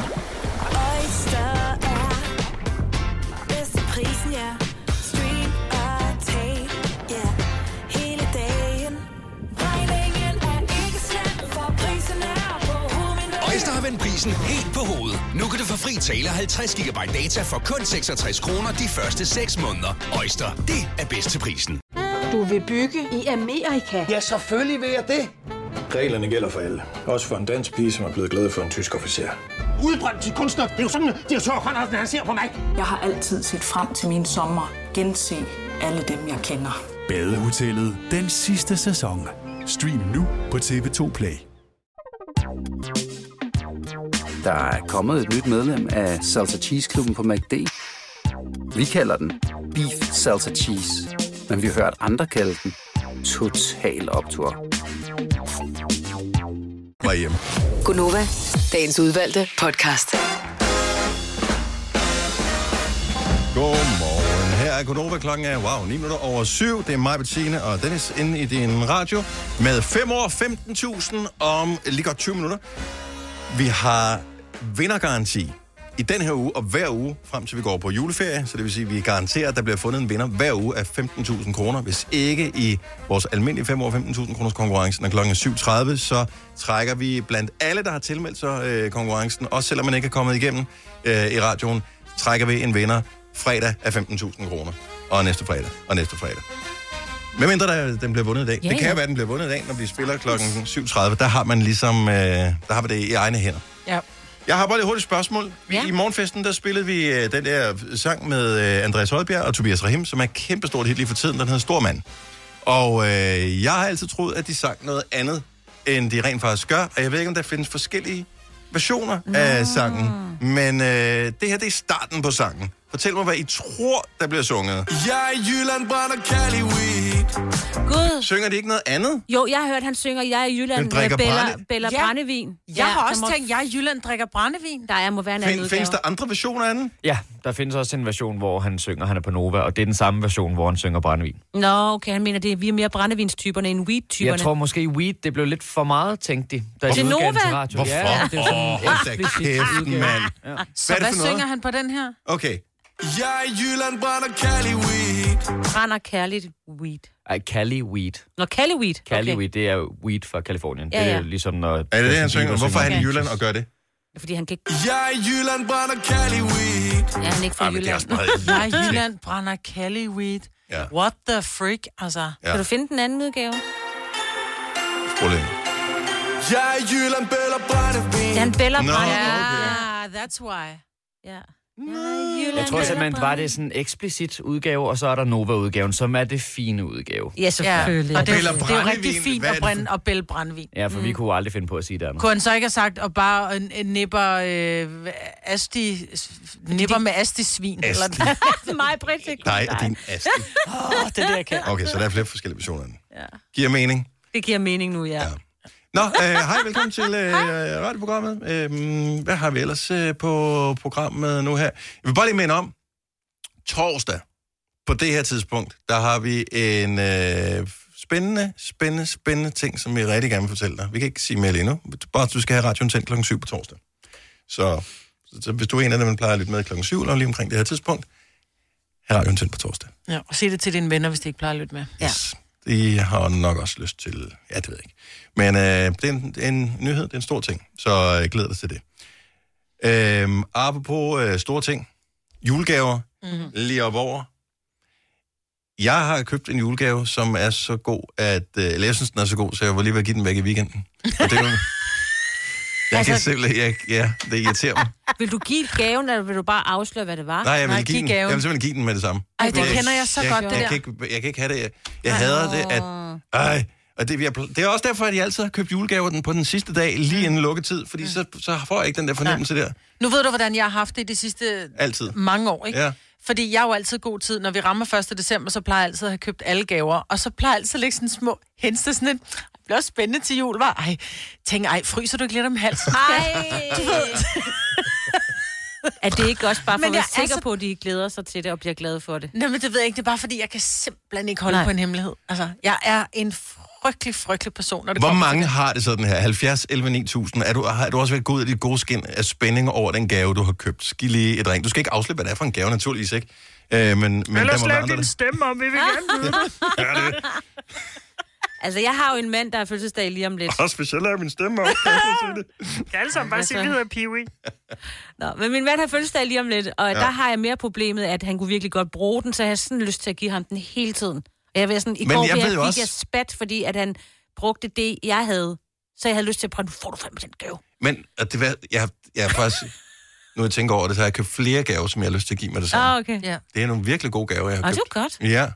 Oyster er bedst til prisen, ja. Stream og tag, ja. Hele dagen. Regningen er ikke slem, for prisen er på hovedet. Øjster har vendt prisen helt på hovedet. Nu kan du få fri tale 50 GB data for kun 66 kroner de første 6 måneder. Øjster, det er bedst til prisen. Du vil bygge i Amerika? Ja, selvfølgelig vil jeg det. Reglerne gælder for alle. Også for en dansk pige, som er blevet glad for en tysk officer. Udbrændt til kunstner. Det er jo sådan, direktør Conradsen, han ser på mig. Jeg har altid set frem til min sommer. Gense alle dem, jeg kender. Badehotellet den sidste sæson. Stream nu på TV2 Play. Der er kommet et nyt medlem af Salsa Cheese Klubben på MACD. Vi kalder den Beef Salsa Cheese, men vi har hørt andre kalde den Total Optor. Hjemme. Gunova, dagens udvalgte podcast. Godmorgen. Her er Gunova. klokken er, wow, 9 minutter over 7. Det er mig, Bettine og Dennis inde i din radio med 5 år 15.000 om lige godt 20 minutter. Vi har vindergaranti i den her uge og hver uge, frem til vi går på juleferie. Så det vil sige, at vi garanterer, at der bliver fundet en vinder hver uge af 15.000 kroner. Hvis ikke i vores almindelige 5 år 15.000 kroners konkurrence, når klokken er 7.30, så trækker vi blandt alle, der har tilmeldt sig øh, konkurrencen, også selvom man ikke er kommet igennem øh, i radioen, trækker vi en vinder fredag af 15.000 kroner. Og næste fredag, og næste fredag. Hvem mindre der, den bliver vundet i dag? Ja, det kan ja. være, at den bliver vundet i dag, når vi spiller klokken 7.30. Der har man ligesom, øh, der har vi det i egne hænder. Ja. Jeg har bare et hurtigt spørgsmål. Ja. I morgenfesten, der spillede vi øh, den der sang med øh, Andreas Højbjerg og Tobias Rahim, som er et kæmpestort hit lige for tiden. Den hedder Stormand. Og øh, jeg har altid troet, at de sang noget andet, end de rent faktisk gør. Og jeg ved ikke, om der findes forskellige versioner Nå. af sangen. Men øh, det her, det er starten på sangen. Fortæl mig, hvad I tror, der bliver sunget. Jeg er Jylland, brænder Cali weed. Gud. Synger de ikke noget andet? Jo, jeg har hørt, han synger, jeg er i Jylland, drikker Bella, brænde- Bella Ja. Brændevin. Jeg har der også må- tænkt, jeg i Jylland drikker brændevin. Der er, må være en anden Find, udgave. findes der andre versioner af den? Ja, der findes også en version, hvor han synger, han er på Nova, og det er den samme version, hvor han synger brændevin. Nå, okay, han mener, det er, vi er mere brændevinstyperne end weed-typerne. Jeg tror måske, weed, det blev lidt for meget, tænkte de. Da Til de udgav den Nova? til radio. Hvorfor? Ja, det er sådan eksplicit kæft, mand. Ja. Så Hvad er synger han på den her? Okay. Jeg i Jylland, brænder Cali weed. Brænder kærligt weed. Ej, Cali weed. Nå, Cali weed. Cali okay. weed, det er weed fra Kalifornien. Ja, Det er ja. ligesom, når... Er det det, han synger? Hvorfor er han i. Jylland og gør det? Fordi han kan ikke... Jeg er i Jylland, brænder Cali weed. Ja, han er ikke fra Ej, Jylland. meget... Jeg i Jylland brænder Cali weed. Ja. What the freak, altså. Ja. Kan du finde den anden udgave? Skål ind. Jeg i Jylland, Bella brændevin. Er Bella Nå, Brændevin. Ja, that's why. Ja. Jeg tror simpelthen, det var det sådan en eksplicit udgave, og så er der Nova-udgaven, som er det fine udgave. Ja, selvfølgelig. Ja. Og det, er, jo- det er jo rigtig fint at brænde og bælge brændevin. Ja, for mm. vi kunne aldrig finde på at sige det andet. Kunne han så ikke have sagt, og bare en, en nipper, øh, asti, nipper med asti-svin? Asti. Eller Mig, Britt, det Nej, og din asti. oh, det er det, jeg kan. Okay, så der er flere forskellige versioner. Ja. Giver mening? Det giver mening nu, ja. Ja. Nå, øh, hej, velkommen til øh, radioprogrammet. Øh, hvad har vi ellers øh, på programmet nu her? Jeg vil bare lige minde om, torsdag, på det her tidspunkt, der har vi en øh, spændende, spændende, spændende ting, som vi rigtig gerne vil fortælle dig. Vi kan ikke sige mere lige nu. Bare, du skal have radioen tændt klokken 7 på torsdag. Så, så hvis du er en af dem, der plejer at lytte med klokken 7, eller lige omkring det her tidspunkt, have radioen tændt på torsdag. Ja, og sig det til dine venner, hvis de ikke plejer at lytte med. Ja. De har nok også lyst til... Ja, det ved jeg ikke. Men øh, det, er en, en nyhed, det er en stor ting, så jeg glæder dig til det. Øh, apropos øh, store ting. Julegaver, mm-hmm. lige op over. Jeg har købt en julegave, som er så god, at... Øh, eller jeg synes, den er så god, så jeg var lige ved at give den væk i weekenden. Og det er Jeg kan Altså- simpelthen... Jeg, ja, det irriterer mig. Vil du give gaven, eller vil du bare afsløre, hvad det var? Nej, jeg vil, give den, jeg vil simpelthen give den med det samme. Ej, det kender jeg så jeg, godt, jeg, det jeg, der. kan ikke, jeg kan ikke have det. Jeg, jeg hader det, at... Ej, og det, jeg, det er også derfor, at jeg altid har købt julegaver den på den sidste dag, lige inden lukketid, fordi så, så får jeg ikke den der fornemmelse der. Nu ved du, hvordan jeg har haft det de sidste Altid. mange år, ikke? Ja. Fordi jeg er jo altid god tid. Når vi rammer 1. december, så plejer jeg altid at have købt alle gaver. Og så plejer jeg altid at lægge sådan små henster sådan et... Bliver også spændende til jul, var. Ej, tænk, ej, fryser du ikke lidt om halsen? Ej. Du ved. Er det ikke også bare for Men at være jeg er sikker så- på, at de glæder sig til det og bliver glade for det? Nej, men det ved jeg ikke. Det er bare fordi, jeg kan simpelthen ikke holde Nej. på en hemmelighed. Altså, jeg er en frygtelig, frygtelig person, når det Hvor mange til har det sådan her? 70, 11, 9000. Er du, har du også været gået i dit gode skin af spænding over den gave, du har købt? Giv lige et ring. Du skal ikke afsløre, hvad det er for en gave, naturligvis ikke. Øh, men, men være andre, der- stemme om, vi vil gerne vide det. Altså, jeg har jo en mand, der har fødselsdag lige om lidt. Også hvis jeg laver min stemme op. kan jeg det. Kan alle sammen bare sige, vi hedder Peewee. Nå, men min mand har fødselsdag lige om lidt, og ja. Der har jeg mere problemet, at han kunne virkelig godt bruge den, så jeg har sådan lyst til at give ham den hele tiden. Og jeg vil sådan, i Men går jeg jeg ved fik også- jeg spat, fordi at han brugte det, jeg havde Så jeg havde lyst til at prøve, nu får du fandme den gave. Men at det var, jeg, jeg er faktisk... Nu jeg tænker over det, så har jeg købt flere gaver, som jeg har lyst til at give mig det samme. Ah, okay. Ja. Det er nogle virkelig gode gaver, jeg har Og det købt. var godt. Ja.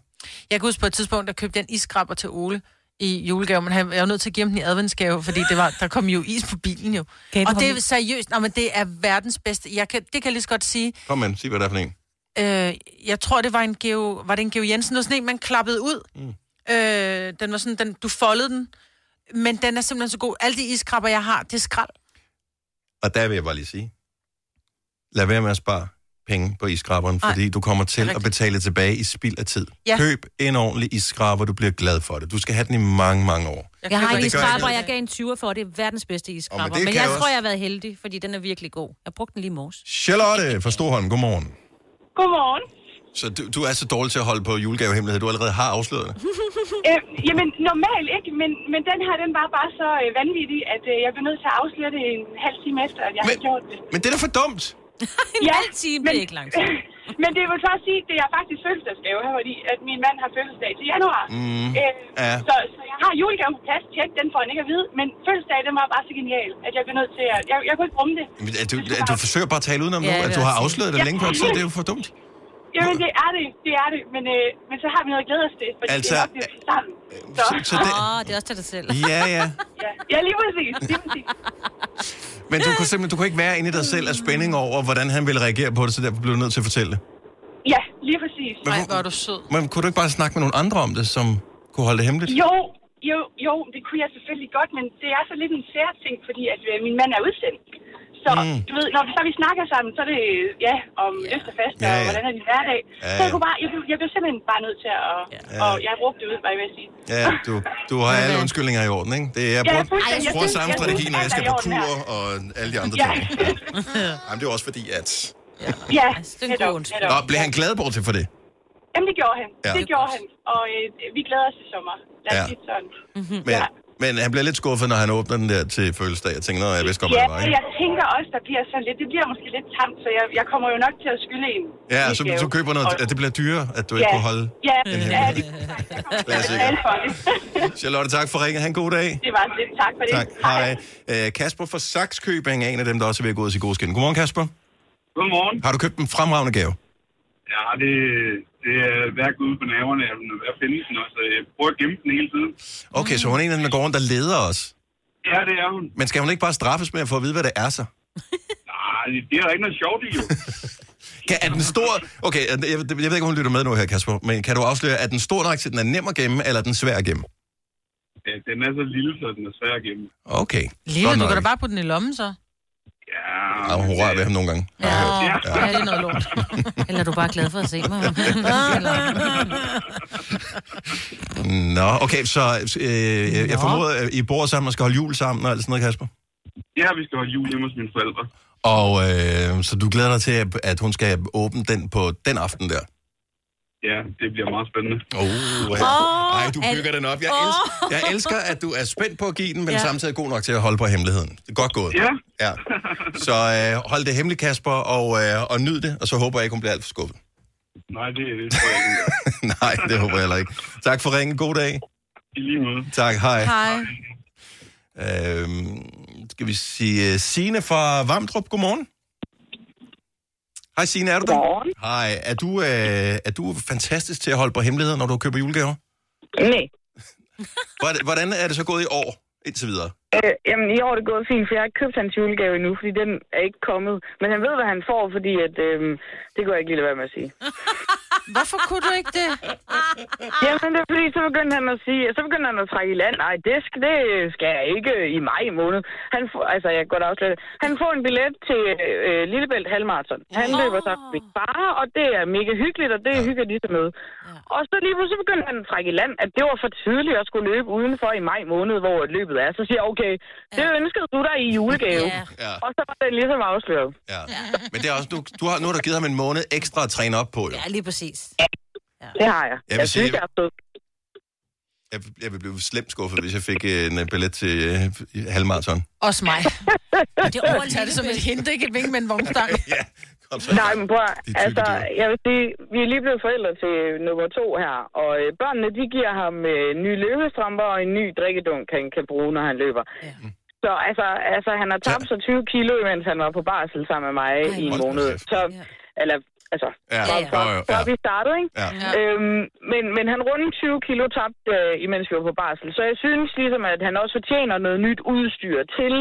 Jeg kan huske på et tidspunkt, der købte jeg en iskrabber til Ole i julegave, men han, jeg var nødt til at give ham den i adventsgave, fordi det var, der kom jo is på bilen jo. Du Og det er seriøst, nej, men det er verdens bedste. Jeg kan, det kan jeg lige så godt sige. Kom med, sig hvad det er for en. Øh, jeg tror, det var en Geo, var det en Geo Jensen? Var sådan en, man klappede ud. Mm. Øh, den var sådan, den, du foldede den. Men den er simpelthen så god. Alle de iskrabber, jeg har, det er skrald. Og der vil jeg bare lige sige, lad være med at spare penge på iskraberen, fordi du kommer til at betale tilbage i spild af tid. Ja. Køb en ordentlig iskraber, du bliver glad for det. Du skal have den i mange, mange år. Jeg, jeg har Men en ikke jeg gav en 20 for, det er verdens bedste iskrabber. det men kan jeg jeg tror, også. jeg har været heldig, fordi den er virkelig god. Jeg brugte den lige i morges. Charlotte fra Storholm, godmorgen. Godmorgen. Så du, du er så dårlig til at holde på julegavehemmelighed, du allerede har afsløret det. Øh, jamen, normalt ikke, men, men den her, den var bare så øh, vanvittig, at øh, jeg blev nødt til at afsløre det en halv time efter, at jeg havde gjort det. Men det er da for dumt. En ja, halv time, det er ikke lang tid. men det vil så sige, at det er faktisk fødselsdagsgave her, fordi at min mand har fødselsdag til januar. Mm. Øh, Ja. så, så jeg har julegaven på plads, tjek, den får han ikke at vide, men fødselsdag, den var bare så genial, at jeg blev nødt til at... Jeg, jeg kunne ikke rumme det. Men er du, er du forsøger bare at tale udenom Ja, nu, at du har afsløret det Ja. længe før tid. Det er jo for dumt. Jamen, det er det, det er det, men, øh, men så har vi noget at glæde os til, fordi Altså, det er nok det, vi er sammen. Så, så det- Åh, det er også til dig selv. Ja, ja. ja, ja, lige præcis, lige præcis. Men du kunne simpelthen du kunne ikke være inde i dig selv af spænding over, hvordan han ville reagere på det, så derfor blev du nødt til at fortælle det. Ja, lige præcis. Men hvor- hvor er du sød. Men kunne du ikke bare snakke med nogle andre om det, som kunne holde det hemmeligt? Jo, jo, jo, det kunne jeg selvfølgelig godt, men det er så lidt en sær ting, fordi at øh, min mand er udsendt. Så Mm. du ved, når vi, så vi snakker sammen, så er det, ja, om løft og fast, Ja, og ja. hvordan er din hverdag. Ja, Så jeg ja. kunne bare, jeg, blev- jeg blev simpelthen bare nødt til at, Ja. og jeg råbte det ud, hvad jeg vil sige. Ja, du, du har alle undskyldninger i orden, ikke? Det er, jeg Ja, bruger, fuldstændig. Jeg bruger synes- samme jeg strategi, når jeg skal på kur og alle de andre Ja. ting. Jamen, det er også fordi, at... Ja, det er en god Nå, blev han glad bortset for det? Jamen, det gjorde han. Ja. Det gjorde han. Og øh, vi glæder os til sommer. Lad os Ja. sige sådan. Men, men han bliver lidt skuffet, når han åbner den der til fødselsdag. Jeg tænker, jeg vidste godt, hvad Ja, det jeg tænker også, der bliver sådan lidt, det bliver måske lidt tamt, så jeg, jeg kommer jo nok til at skylde en. Ja, så du køber noget, at det bliver dyrere, at du ikke kunne holde. Ja, en ja, det er det. Charlotte, tak for ringen. Ha' en god dag. Det var lidt tak for det. Tak. Hej. Øh, Kasper fra Saxkøbing er en af dem, der også er ved at gå ud til god skin. Godmorgen, Kasper. Godmorgen. Har du købt en fremragende gave? Ja, det, det er værk ude på naverne. Jeg er ved at finde den også. Jeg prøver at gemme den hele tiden. Okay, så hun er en af dem, der går rundt og leder os. Ja, det er hun. Men skal hun ikke bare straffes med at få at vide, hvad det er så? Nej, det er der ikke noget sjovt i, jo. Kan, er den stor... Okay, jeg, jeg ved ikke, om hun lytter med nu her, Kasper, men kan du afsløre, er den stor nok til, at den er nem at gemme, eller er den svær at gemme? Ja, den er så lille, så den er svær at gemme. Okay. Lille, du kan da bare putte den i lommen, så. Ja, Ja, hun rører ved ham nogle gange. Ja, Ja. ja. det er noget lort. Eller er du bare glad for at se mig? Nå, okay, så øh, jeg formoder, at I bor sammen og skal holde jul sammen og alt sådan noget, Kasper? Ja, vi skal holde jul hjemme hos mine forældre. Og øh, så du glæder dig til, at, at hun skal åbne den på den aften der? Ja, det bliver meget spændende. Oh, Åh, Ej, du bygger er- den op. Jeg, Åh. elsker, jeg elsker, at du er spændt på at give den, men Ja. samtidig god nok til at holde på hemmeligheden. Det godt gået. Ja. ja. Så øh, hold det hemmeligt, Kasper, og, øh, og nyd det, og så håber jeg ikke, hun bliver alt for skuffet. Nej, det, det tror jeg ikke. Nej, det håber jeg heller ikke. Tak for ringen. God dag. I lige måde. Tak, hej. Hej. Øhm, skal vi sige uh, Signe fra Vamdrup. Godmorgen. Hej Signe, er du der? Godmorgen. Hej, er du, øh, er du fantastisk til at holde på hemmeligheder, når du køber julegaver? Nej. Hvordan, hvordan er det så gået i år, indtil videre? Øh, jamen, i år er det gået fint, for jeg har ikke købt hans julegave endnu, fordi den er ikke kommet. Men han ved, hvad han får, fordi at, øh, det går jeg ikke lige lade være med at sige. Hvorfor kunne du ikke det? Jamen, det er fordi, så begyndte han at sige, så begyndte han at trække i land. Nej, det skal, det skal jeg ikke i maj måned. Han får, altså, jeg godt afsløre det. Han får en billet til øh, Lillebælt Halmarathon. Han Ah. løber så med far, og det er mega hyggeligt, og det ja. hygger de sig med. Ja. Og så lige pludselig begyndte han at trække i land, at det var for tidligt at skulle løbe udenfor i maj måned, hvor løbet er. Så siger jeg, okay, det ønskede du dig i julegave. Ja. Ja. Og så var det ligesom afsløret. Ja. Men det er også, du, du har, nu har du givet ham en måned ekstra at træne op på, jo. Ja, lige præcis. Det har jeg. Jeg vil Jeg sige- synes, jeg er sød. Jeg, jeg vil blive slemt skuffet, hvis jeg fik en øh, billet til øh, halvmarathon. Også mig. Det er over Tag det som et hint, ikke et vink med en vognstang. ja, Nej, men prøv, altså, jeg vil sige, vi er lige blevet forældre til nummer to her, og øh, børnene, de giver ham øh, nye løbestrømper og en ny drikkedunk, han kan bruge, når han løber. Ja. Så altså, altså, han har tabt sig 20 kilo, mens han var på barsel sammen med mig Ej, i en måned. Så, eller, altså, Ja, fra, ja. fra, Jo, jo, fra ja. vi startede, ikke? Ja. Øhm, men, men han rundt 20 kilo tabt, øh, imens vi var på barsel. Så jeg synes ligesom, at han også fortjener noget nyt udstyr til,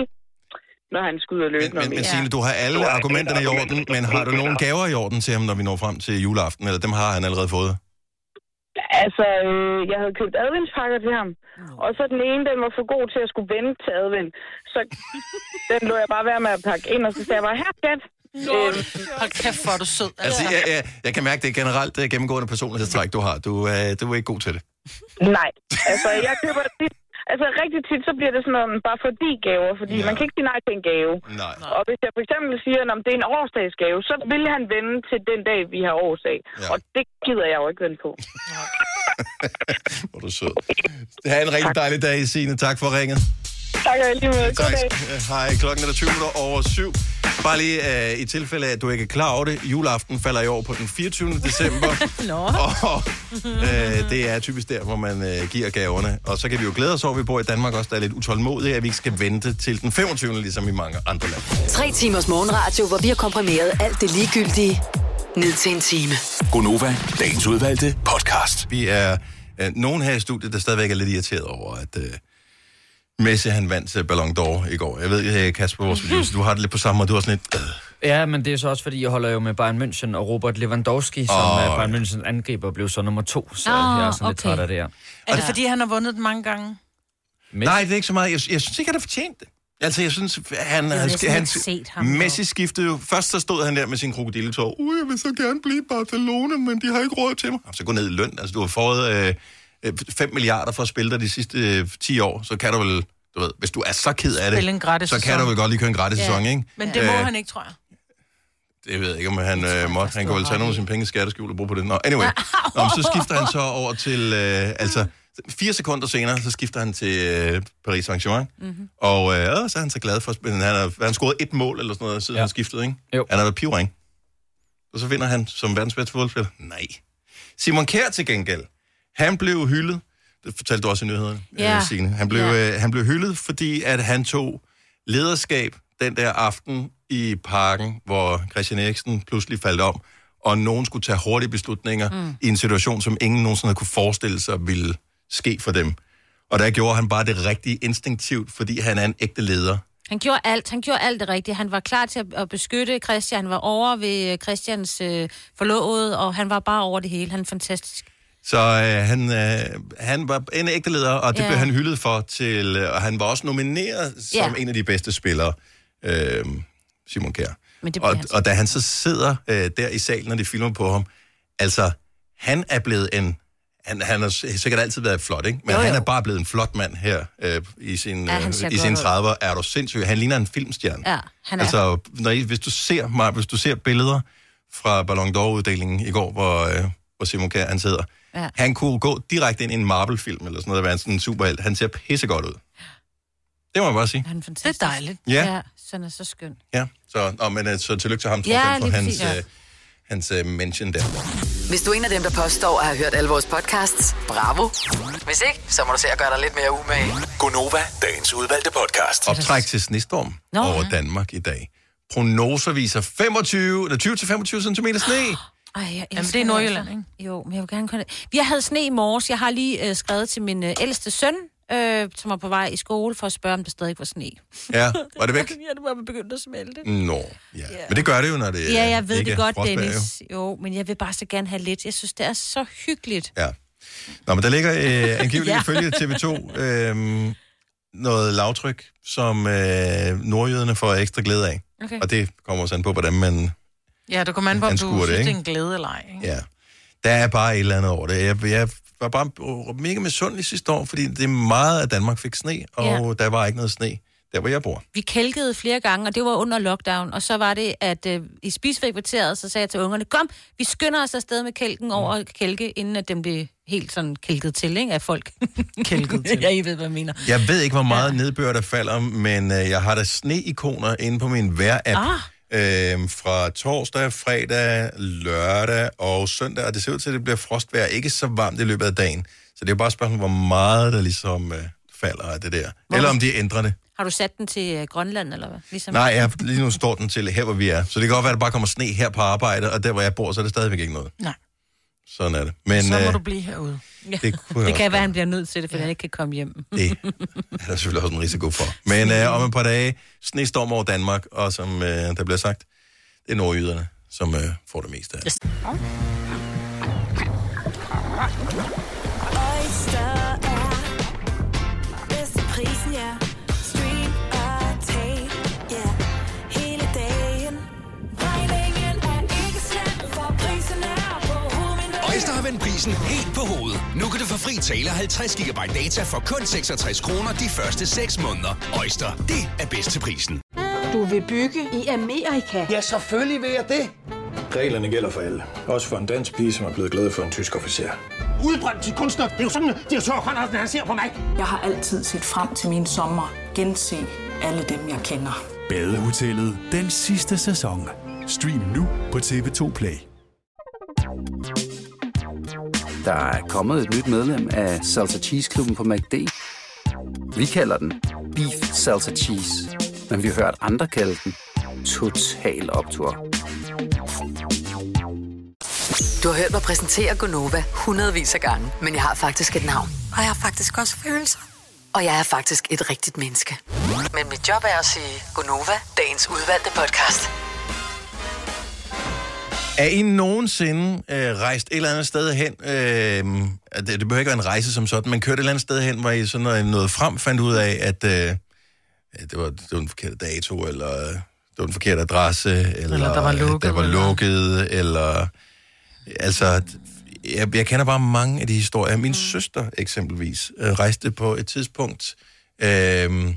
når han skal ud og løbe Men, noget men mere. Signe, du har alle argumenterne i orden, men har du nogle gaver i orden til ham, når vi når frem til juleaften, eller dem har han allerede fået? Altså, øh, jeg havde købt adventspakker til ham, og så den ene, den var for god til at skulle vente til advent. Så den lå jeg bare være med at pakke ind, og så sagde jeg bare, her skat. Øhm, Hold kæft, hvor er du sød. Altså, jeg, jeg, jeg kan mærke, det er generelt det er gennemgående personlighedstræk, du har. Du, øh, du er ikke god til det. nej, altså jeg køber tit, altså rigtig tit, så bliver det sådan noget, bare fordi gaver, fordi ja. man kan ikke sige nej til en gave. Nej. Og hvis jeg for eksempel siger, at det er en årsdagsgave, så vil han vende til den dag, vi har årsdag. Ja. Og det gider jeg jo ikke vente på. Hvor er du sød. Ha' en rigtig dejlig dag, Signe. Tak for ringet. Tak og lige med. God dag. Øh, Hej, klokken er der 20 minutter over syv. Bare lige uh, i tilfælde af, at du ikke er klar over det. Juleaften falder i år på den 24. december. Nå. Og uh, det er typisk der, hvor man uh, giver gaverne. Og så kan vi jo glæde os over, at vi bor i Danmark også, der er lidt utålmodige, at vi ikke skal vente til den 25. ligesom i mange andre lande. Tre timers morgenradio, hvor vi har komprimeret alt det ligegyldige ned til en time. Gonova, dagens udvalgte podcast. Vi er uh, nogen her i studiet, der stadigvæk er lidt irriteret over, at uh, Messi han vandt uh, Ballon d'Or i går. Jeg ved, uh, Kasper, vores producer, du har det lidt på samme måde. Du har sådan lidt... Uh, Ja, men det er så også, fordi jeg holder jo med Bayern München, og Robert Lewandowski, som Åh, er Bayern München angriber, blev så nummer to, så Ah, jeg er sådan lidt okay. træt af det her. Er det, fordi han har vundet den mange gange? Nej, det er ikke så meget. Jeg, jeg synes ikke, han har fortjent det. Altså, jeg synes, han... har han, han, set ham, Messi skiftede jo... Først så stod han der med sin krokodilletår. Uh, jeg vil så gerne blive i Barcelona, men de har ikke råd til mig. Så gå ned i løn. Altså, du har fået øh, øh, 5 milliarder for at spille dig de sidste øh, 10 år. Så kan du vel... Du ved, hvis du er så ked af det, så kan du vel godt lige køre en gratis sæson, ikke? Men det må Øh, han ikke, tror jeg. Det ved jeg ikke, om han øh, måtte. Han kan vel tage nogle af sine penge i skatteskjul og bruge på det. Nå, anyway. Nå, så skifter han så over til... Øh, altså, fire sekunder senere, så skifter han til øh, Paris Saint-Germain. Mm-hmm. Og øh, så er han så glad for at spille. Han har, han scoret et mål eller sådan noget, siden ja. han skiftede, ikke? Jo. Han har været pivring. Og så vinder han som verdens bedste fodboldspiller. Nej. Simon Kjær til gengæld, han blev hyldet. Det fortalte du også i nyhederne, Ja. øh, Signe. Han blev, Ja. øh, han blev hyldet, fordi at han tog lederskab den der aften i parken, hvor Christian Eriksen pludselig faldt om, og nogen skulle tage hurtige beslutninger mm. i en situation, som ingen nogensinde kunne forestille sig ville ske for dem. Og der gjorde han bare det rigtige instinktivt, fordi han er en ægte leder. Han gjorde alt. Han gjorde alt det rigtige. Han var klar til at, at beskytte Christian. Han var over ved Christians øh, forlovede, og han var bare over det hele. Han er fantastisk. Så øh, han, øh, han var en ægte leder, og det Ja. blev han hyldet for til, øh, og han var også nomineret som Ja. en af de bedste spillere, øh, Simon Kjær. Men det blev Og, han og da han så sidder øh, der i salen, når de filmer på ham, altså, han er blevet en, han, han har sikkert altid været flot, ikke? Men Jo, jo, han er bare blevet en flot mand her øh, i, sin, Ja, øh, i ud. 30'er. Er du sindssyg? Han ligner en filmstjerne. Ja, han er. Altså, når I, hvis du ser mig, hvis du ser billeder fra Ballon d'Or-uddelingen i går, hvor, øh, hvor Simon Kjær, han sidder, Ja. han kunne gå direkte ind i en Marvel-film eller sådan noget, og være sådan en superhelt. Han ser pissegodt ud. Det må jeg bare sige. Han er fantastisk. Det er dejligt. Ja. ja sådan er så skøn. Ja, så, nå, men, øh, så tillykke til ham, Ja, ja, for lige hans, ja. øh, hans øh, mention der. Hvis du er en af dem, der påstår at have hørt alle vores podcasts, bravo. Hvis ikke, så må du se at gøre dig lidt mere umage. Gonova, dagens udvalgte podcast. Optræk til snestorm Nå, over ja. Danmark i dag. Prognoser viser 25, eller 20-25 cm sne. Ej, jeg Jamen, det er Nordjylland, ikke? Jo, men jeg vil gerne kunne... Vi havde sne i morges. Jeg har lige øh, skrevet til min øh, ældste søn, øh, som var på vej i skole, for at spørge, om der stadig var sne. Ja, var det væk? ja, det var begyndt at smelte. Nå, ja. Men det gør det jo, når det Ja, jeg ved ikke det er godt, frostvejr, jo. Dennis. Jo, men jeg vil bare så gerne have lidt. Jeg synes, det er så hyggeligt. Ja. Nå, men der ligger øh, angiveligt Ja. ja. ifølge TV2 øh, noget lavtryk, som øh, nordjyderne får ekstra glæde af. Okay. Og det kommer også an på, hvordan man... Ja, du kommer an på, om du det, synes, det er en glæde eller ej. ikke? Ja. Der er bare et eller andet over det. Jeg, jeg var bare mega misundelig sidste år, fordi det er meget, at Danmark fik sne, og Ja. der var ikke noget sne der, hvor jeg bor. Vi kælkede flere gange, og det var under lockdown. Og så var det, at øh, i spisefrikvarteret, så sagde jeg til ungerne, kom, vi skynder os afsted med kælken over at kælke, inden at den blev helt sådan kælket til, ikke, af folk. Kælket til. ja, I ved, hvad jeg mener. Jeg ved ikke, hvor meget ja. nedbør der falder, men øh, jeg har da sne-ikoner inde på min vejr-app. Ah. Øh, fra torsdag, fredag, lørdag og søndag, og det ser ud til, at det bliver frostvejr ikke så varmt i løbet af dagen. Så det er jo bare et spørgsmål, hvor meget der ligesom øh, falder af det der. Hvor- Eller om de ændrer det. Har du sat den til øh, Grønland, eller hvad? Ligesom... Nej, jeg, lige nu står den til her, hvor vi er. Så det kan godt være, at der bare kommer sne her på arbejde, og der, hvor jeg bor, så er det stadigvæk ikke noget. Nej. Sådan er det. Men så må øh, du blive herude. Ja. det kunne jeg det kan være, at han bliver nødt til det, fordi ja. han ikke kan komme hjem. Det er der selvfølgelig også en risiko for. Men øh, om et par dage, snestorm over Danmark, og som øh, der bliver sagt, det er nordjyderne, som øh, får det meste af det. Oyster er bedst til prisen, ja. Har vendt prisen helt på hovedet. Nu kan du få fri tale 50 GB data for kun 66 kroner de første 6 måneder. Øjster, det er bedst til prisen. Du vil bygge i Amerika? Ja, selvfølgelig vil jeg det. Reglerne gælder for alle. Også for en dansk pige, som er blevet glad for en tysk officer. Udbrændt til kunstner. Det er jo sådan, at direktør Conradsen, han ser på mig. Jeg har altid set frem til min sommer. Gense alle dem, jeg kender. Badehotellet den sidste sæson. Stream nu på TV2 Play. Der er kommet et nyt medlem af Salsa Cheese Klubben på MACD. Vi kalder den Beef Salsa Cheese, men vi har hørt andre kalde den Total Optor. Du har hørt mig præsentere Gonova hundredvis af gange, men jeg har faktisk et navn. Og jeg har faktisk også følelser. Og jeg er faktisk et rigtigt menneske. Men mit job er at sige Gonova, dagens udvalgte podcast. Er I nogensinde øh, rejst et eller andet sted hen? Øh, det, det behøver ikke være en rejse som sådan, men kørt et eller andet sted hen, hvor I sådan noget, noget frem fandt ud af, at øh, det, var, det var den forkerte dato, eller det var den forkerte adresse, eller, Eller der var lukket, der var eller- lukket, eller... Altså, jeg, jeg kender bare mange af de historier. Min mm. søster eksempelvis øh, rejste på et tidspunkt øh,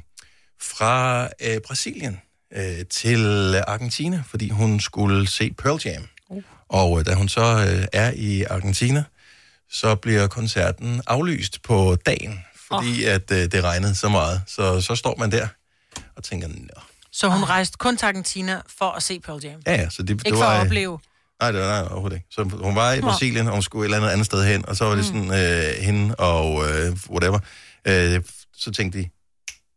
fra øh, Brasilien øh, til Argentina, fordi hun skulle se Pearl Jam. Og øh, da hun så øh, er i Argentina, så bliver koncerten aflyst på dagen, fordi oh. at øh, det regnede så meget. Så, så står man der og tænker, Nå. Så hun rejste kun til Argentina for at se Pearl Jam. ja, ja, så det, Ikke det for var... at øh, opleve. Nej, det var nej, overhovedet ikke. Så hun var i. Brasilien, og hun skulle et eller andet andet sted hen, og så var det sådan, øh, hende og øh, whatever. Øh, så tænkte de,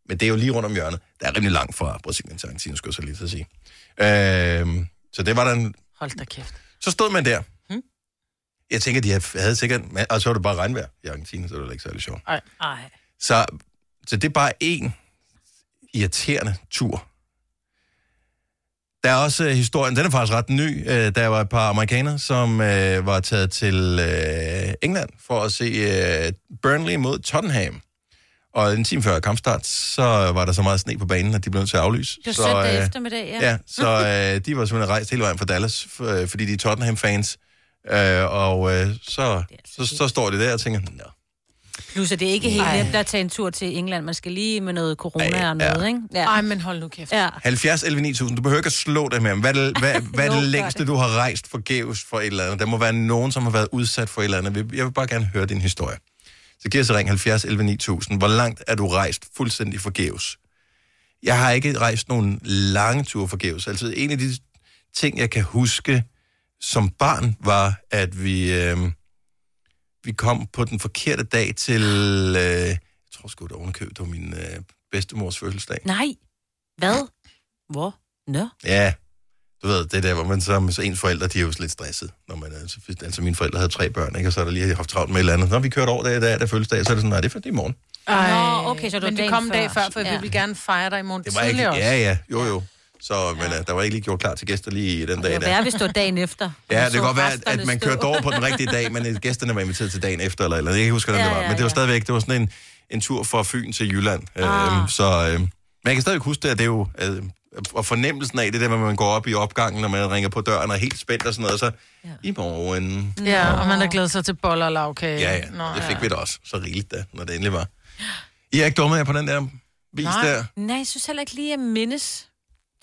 men det er jo lige rundt om hjørnet. Der er rimelig langt fra Brasilien til Argentina, skulle jeg så lige at sige. Øh, så det var der en... Hold da kæft. Så stod man der. Hmm? Jeg tænker, de havde sikkert... Og så var det bare regnvejr i Argentina, så det var ikke særlig sjovt. Ej. Ej. Så, så det er bare en irriterende tur. Der er også øh, historien, den er faktisk ret ny. Øh, der var et par amerikanere, som øh, var taget til øh, England for at se øh, Burnley mod Tottenham. Og en time før kampstart, så var der så meget sne på banen, at de blev nødt til at aflyse. Det var så, søndag øh, eftermiddag, ja. Ja, så øh, de var simpelthen rejst hele vejen fra Dallas, f- øh, fordi de er Tottenham-fans. Øh, og øh, så, så, så står de der og tænker, Nå, Plus, at det er ikke helt Ej. nemt at tage en tur til England. Man skal lige med noget corona Ej, og noget, ja. ikke? Ja. Ej, men hold nu kæft. Ja. 70 11 9000. Du behøver ikke at slå det med ham. Hvad det, hvad, hvad er det længste, det. du har rejst forgæves for et eller andet? Der må være nogen, som har været udsat for et eller andet. Jeg vil bare gerne høre din historie. Så giv os et ring 70 11 9000. Hvor langt er du rejst fuldstændig forgæves? Jeg har ikke rejst nogen lange ture forgæves. Altså en af de ting, jeg kan huske som barn, var, at vi, øh, vi kom på den forkerte dag til... Øh, jeg tror sgu, det var ovenikøbet, det var min øh, bedstemors fødselsdag. Nej. Hvad? Hvor? Nå. Ja, du ved, det der, hvor man som så ens forældre, de er jo lidt stresset. Når man, altså, altså mine forældre havde tre børn, ikke? og så har der lige haft travlt med et eller andet. Når vi kørte over der i dag, der fødselsdag, så er det sådan, nej, det er for det er i morgen. Ej. Nå, okay, så det var men vi dagen kom en dag før. for ja. Vi vil gerne fejre dig i morgen Det var ikke, ja, ja, jo, jo. Så, men ja. der var ikke lige gjort klar til gæster lige den dag. Det Der. var hvis det var dagen efter. Ja, det så kan godt være, resterne at man kørte over på den rigtige dag, men gæsterne var inviteret til dagen efter, eller, eller jeg kan ikke huske, hvordan Ja, det var. ja, Men det var ja. stadigvæk, det var sådan en, en tur fra Fyn til Jylland. Ah. Øhm, så, øhm, men jeg kan stadig huske det, at det er jo... Øh, og fornemmelsen af det der, at man går op i opgangen, når man ringer på døren og er helt spændt og sådan noget, så ja. i morgen... Ja, og man har glædet sig til boller og lavkage. Ja, ja, Nå, det fik vi da også så rigeligt da, når det endelig var. I er ikke dumme jer på den der vis Nej. der? Nej, jeg synes heller ikke lige at mindes.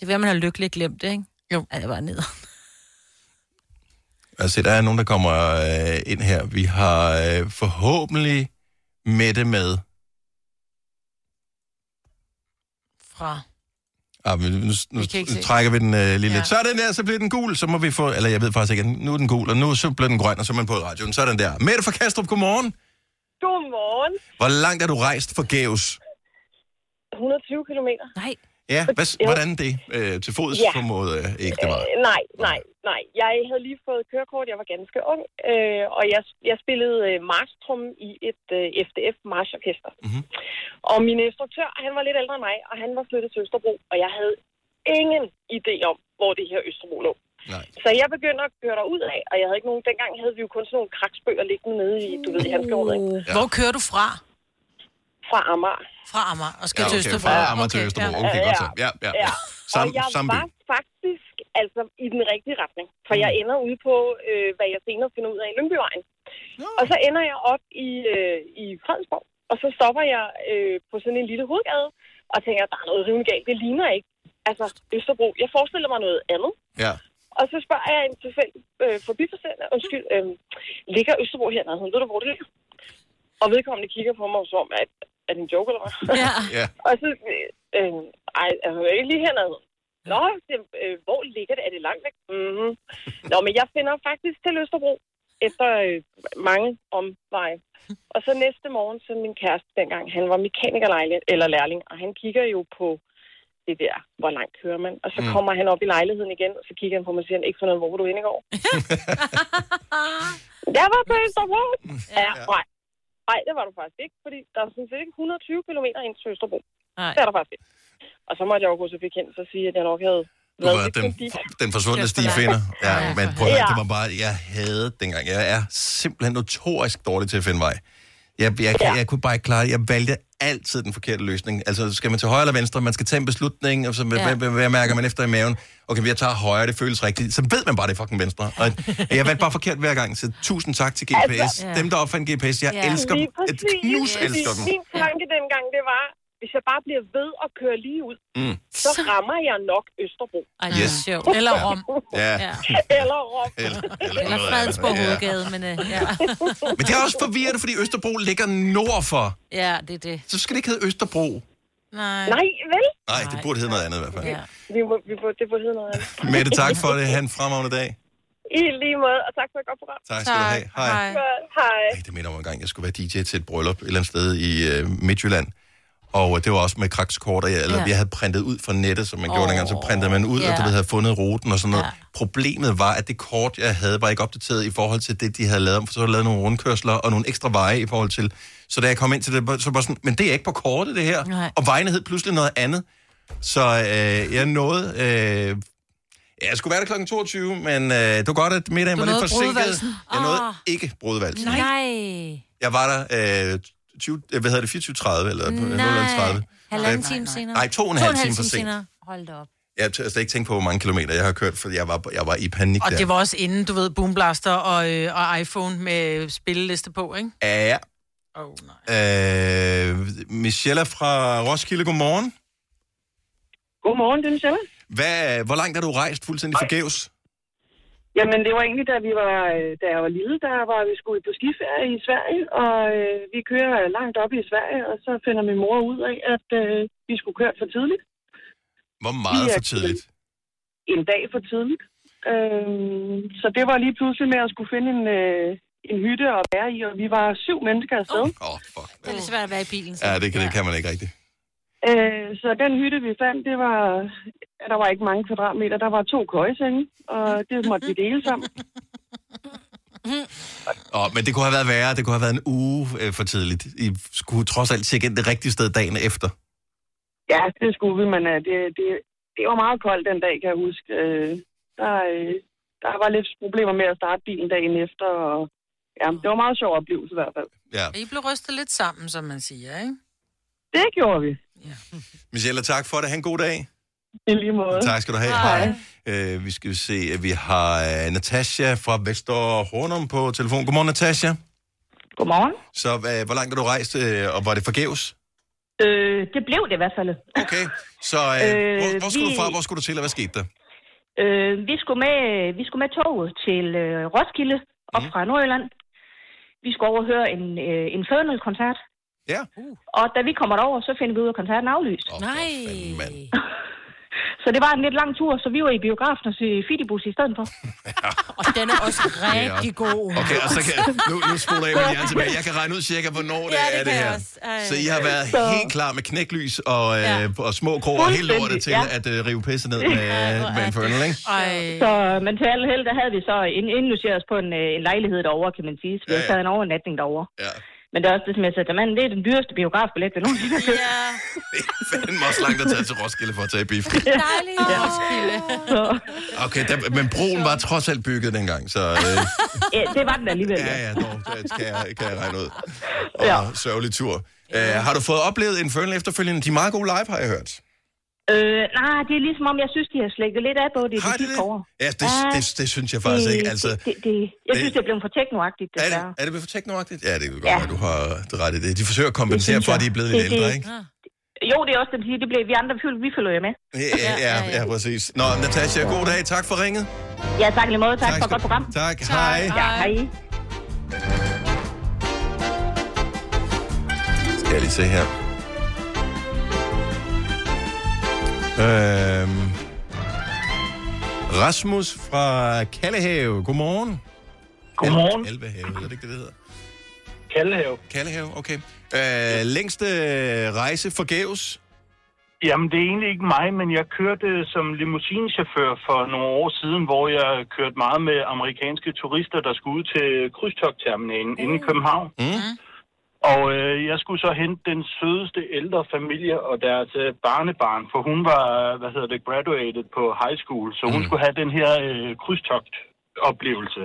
Det er at man har lykkeligt glemt det, ikke? Jo. Ja, det var ned. Altså, der er nogen, der kommer øh, ind her. Vi har øh, forhåbentlig Mette med. Fra. Ah, men nu, nu ikke se. trækker vi den øh, lige lidt. Ja. Så er den der, så bliver den gul, så må vi få... Eller jeg ved faktisk ikke, nu er den gul, og nu så bliver den grøn, og så er man på radioen. Så er den der. Mette fra Kastrup, godmorgen. Godmorgen. Hvor langt er du rejst forgæves? 120 kilometer. Nej. Ja, hvad, hvordan det? Øh, til fods Ja. formode øh, ikke det meget. Øh, nej, nej, nej. Jeg havde lige fået kørekort, jeg var ganske ung, øh, og jeg, jeg spillede øh, marstrum i et øh, FDF marchorkester. Mm-hmm. Og min instruktør, han var lidt ældre end mig, og han var flyttet til Østerbro, og jeg havde ingen idé om, hvor det her Østerbro lå. Nej. Så jeg begyndte at køre derud af, og jeg havde ikke nogen, dengang havde vi jo kun sådan nogle kraksbøger liggende nede i, du ved, i ikke? Ja. Hvor kører du fra? Fra Amager. Fra Amager og skal Ja, til okay, Østerbro. fra Amager til Østerbro. Okay, godt så. Ja, ja, ja. Sam, og jeg samme by. var faktisk altså i den rigtige retning, for jeg ender ude på, øh, hvad jeg senere finder ud af i Lyngbyvejen. Og så ender jeg op i, øh, i Fredensborg, og så stopper jeg øh, på sådan en lille hovedgade, og tænker, der er noget rimelig galt, det ligner ikke. Altså, Østerbro. Jeg forestiller mig noget andet. Ja. Og så spørger jeg en tilfældig øh, forbipasserende, undskyld, øh, ligger Østerbro hernede? Ved du, hvor det ligger? Og vedkommende kigger på mig som om, at er det en joke eller hvad? Ja. ja. Og så, øh, ej, altså, ikke lige hernede. Nå, det, øh, hvor ligger det? Er det langt væk? Mm-hmm. Nå, men jeg finder faktisk til Østerbro efter øh, mange omveje. Og så næste morgen, så min kæreste dengang, han var mekaniker eller lærling, og han kigger jo på det der, hvor langt kører man. Og så Mm. mm. kommer han op i lejligheden igen, og så kigger han på mig og siger, ikke ud af, hvor var du inde i går? jeg var på Østerbro. Ja, nej. Nej, det var du faktisk ikke, fordi der er sådan set ikke 120 km ind til Østerbro. Nej. Det er der faktisk ikke. Og så måtte jeg jo gå så bekendt og sige, at jeg nok havde Du lidt den, den forsvundne stifinder. Ja, Ja, men prøv at høre, helvede. det var bare, jeg havde dengang. Jeg er simpelthen notorisk dårlig til at finde vej. Jeg, jeg, jeg, jeg kunne bare ikke klare det. Jeg valgte altid den forkerte løsning. Altså, skal man til højre eller venstre? Man skal tage en beslutning, og så, Ja. hvad, hvad, hvad mærker man efter i maven? Okay, jeg tager højre, det føles rigtigt. Så ved man bare, det er fucking venstre. Og jeg valgte bare forkert hver gang, så tusind tak til GPS. Altså, Dem, der opfandt GPS, jeg Ja. elsker dem. Præcis. knus elsker dem. Min tanke dengang, det var, hvis jeg bare bliver ved at køre lige ud, Mm. så rammer jeg nok Østerbro. Ej, det Yes. sjovt. Eller Rom. Ja. Eller Rom. Eller, Eller Fredensborg hovedgade, men øh, ja. Men det er også forvirrende, fordi Østerbro ligger nord for. ja, det er det. Så skal det ikke hedde Østerbro. Nej. Nej, vel? Nej, det burde hedde noget andet i hvert fald. Ja. Vi må, vi må, det burde hedde noget andet. Mette, tak for det. Ha' en fremragende dag. I lige måde, og tak for et godt program. Tak skal du have. Hej. Godt, Hej. Ej, det minder om en gang, jeg skulle være DJ til et bryllup et eller andet sted i øh, Midtjylland. Og øh, det var også med krakskort, eller, Ja. jeg havde printet ud fra nettet, som man oh, gjorde dengang, så printede man ud, ja. og du ved, havde fundet ruten og sådan noget. Problemet var, at det kort, jeg havde, var ikke opdateret i forhold til det, de havde lavet, for så havde de lavet nogle rundkørsler og nogle ekstra veje i forhold til. Så da jeg kom ind til det, så var sådan, men det er ikke på kortet, det her. Nej. Og vejene hed pludselig noget andet. Så øh, jeg nåede... Øh, Ja, jeg skulle være der klokken 22, men øh, det var godt, at middagen var lidt forsinket. Jeg nåede Ah. ikke brudvalsen. Nej. Jeg var der øh, 20, øh, hvad hedder det, 24.30 eller Nej. 30. Halvanden time senere. Nej, to og en halv time for sent. senere. Hold da op. Jeg har slet ikke tænkt på, hvor mange kilometer jeg har kørt, for jeg var, jeg var i panik Og der. det var også inden, du ved, Boomblaster og, øh, og iPhone med spilleliste på, ikke? Ja. Oh, Øh, Michelle fra Roskilde, godmorgen. Godmorgen, det er Michelle. Hvad, hvor langt er du rejst fuldstændig forgæves? Jamen, det var egentlig, da, vi var, øh, da jeg var lille, der var vi skulle på skiferie i Sverige, og øh, vi kører langt op i Sverige, og så finder min mor ud af, at øh, vi skulle køre for tidligt. Hvor meget for tidligt? En dag for tidligt. Øh, så det var lige pludselig med at skulle finde en, øh, en hytte at være i, og vi var syv mennesker afsted. Åh, oh, fuck. Det er lidt svært at være i bilen. Så. Ja, det kan, det kan man ikke rigtigt. Øh, så den hytte, vi fandt, det var, der var ikke mange kvadratmeter. Der var to køjesenge, og det måtte vi dele sammen. Oh, men det kunne have været værre. Det kunne have været en uge øh, for tidligt. I skulle trods alt tjekke ind det rigtige sted dagen efter. Ja, det skulle vi, men øh, det, det, det var meget koldt den dag, kan jeg huske. Øh, der, øh, der var lidt problemer med at starte bilen dagen efter, og ja, det var en meget sjov oplevelse i hvert fald. Ja. I blev rystet lidt sammen, som man siger, ikke? Det gjorde vi. Michelle, tak for det. Ha' en god dag. I lige måde. Tak skal du have. Hej. Øh, vi skal se, at vi har øh, Natasha fra Vester Hornum på telefon. Godmorgen, Natasha. Godmorgen. Så øh, hvor langt har du rejst, øh, og var det forgæves? Øh, det blev det i hvert fald. Okay. Så øh, Øh, hvor, hvor skulle vi- du fra? Hvor skulle du til, og hvad skete der? Øh, vi, skulle med, vi skulle med toget til øh, Roskilde op Mhm. fra Nordjylland. Vi skulle overhøre en øh, Infernal-koncert. Ja. Og da vi kommer derover, så finder vi ud af, at koncerten er aflyst. Nej. Så det var en lidt lang tur, så vi var i biografen og se Fidibus i stedet for. Og den er også rigtig god. Okay, og så kan, nu, nu spoler jeg min hjerne tilbage. Jeg kan regne ud cirka, hvornår det Ja, det er det her. Ej. Så I har været Så- helt klar med knæklys og, øh, og små kroger og helt lortet til Fuldstændig, at øh, rive pisse ned med, med en Infernal, ikke? Så, men til alle held, der havde vi så ind, indlogeret os på en, øh, en lejlighed derovre, kan man sige. Så vi Ja, har ja. taget en overnatning derovre. Ja. Men det er også det, som jeg sagde til manden, det er den dyreste biografbillet, vi nogensinde har købt. Ja. Fanden også langt at tage til Roskilde for at tage biffen. Dejligt. Roskilde. Okay, der, men broen var trods alt bygget dengang, så... Øh, Ja, det var den alligevel. ja, ja, dog, det kan jeg, kan jeg regne ud. Og Ja. sørgelig tur. Uh, har du fået oplevet Infernal efterfølgende? De er meget gode live, har jeg hørt. Øh, nej, det er ligesom om, jeg synes, de har slækket lidt af på det i de sidste år. Ja, det, det, det synes jeg faktisk ikke. Altså, Det, det, det, jeg det- synes, det er blevet for teknoagtigt, er, det, er det blevet for teknoagtigt? Ja, det kan godt Ja. være, du har det ret i det. De forsøger at kompensere for, at de er blevet lidt Det- ældre, det- ikke? Jo, det er også det, de siger, det bliver, vi andre følger, vi følger med. Ja, ja, ja, ja, præcis. Nå, Natasha, god dag. Tak for ringet. Ja, tak lige måde. Tak, Tak for et godt program. Tak, hej. Ja, hej. Skal jeg lige se her. Øhm, Rasmus fra Kallehave. Godmorgen. Godmorgen. El- Elvehave, er det ikke det, det hedder? Kaldehave. Kallehave, okay. Øh, længste rejse forgæves? Jamen, det er egentlig ikke mig, men jeg kørte som limousinechauffør for nogle år siden, hvor jeg kørte meget med amerikanske turister, der skulle ud til krydstogtterminalen inde i København. Mm. Og øh, jeg skulle så hente den sødeste ældre familie og deres øh, barnebarn, for hun var, hvad hedder det, graduated på high school, så hun skulle have den her øh, krydstogt-oplevelse.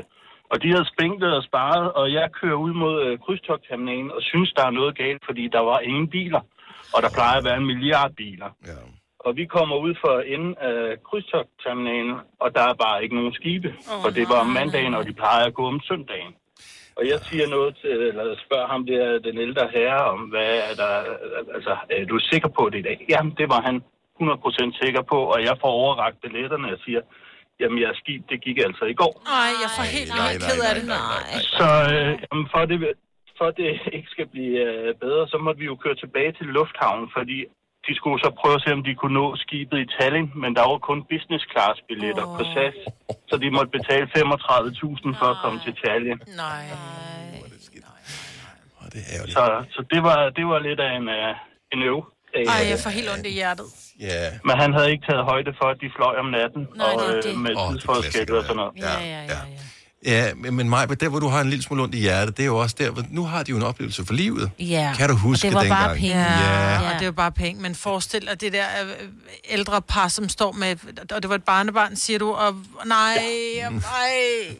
Og de havde spænklet og sparet, og jeg kører ud mod øh, krydstogtterminalen og synes, der er noget galt, fordi der var ingen biler. Og der plejer at være en milliard biler. Ja. Og vi kommer ud for enden af krydstogtterminalen, og der er bare ikke nogen skibe. Oh, for det var om mandagen, og de plejer at gå om søndagen. Og jeg siger noget til, eller spørger ham der, den ældre herre, om hvad er der, altså, er du sikker på det i dag? Jamen, det var han 100% sikker på, og jeg får overrakt billetterne og siger, jamen, jeres skib, det gik altså i går. Nej, jeg får helt, nej, helt nej, ked af det. nej, Nej. Så øh, jamen, for, det, for at det ikke skal blive øh, bedre, så måtte vi jo køre tilbage til lufthavnen, fordi de skulle så prøve at se, om de kunne nå skibet i Tallinn, men der var kun business class billetter oh. på SAS, så de måtte betale 35.000 for at komme til Tallinn. Nej. Så, så det, var, det var lidt af en, uh, en øv. Ej, jeg får helt ondt i hjertet. Ja. Men han havde ikke taget højde for, at de fløj om natten, Nej, og det er øh, det. med oh, det tidsforskel og sådan noget. Ja, ja, ja. Ja, men, men Maja, der hvor du har en lille smule ondt i hjertet, det er jo også der, hvor nu har de jo en oplevelse for livet. Ja. Kan du huske og det var dengang? bare penge. Ja. ja. Og det var bare penge. Men forestil dig det der øh, ældre par, som står med... Og det var et barnebarn, siger du, og nej, og nej.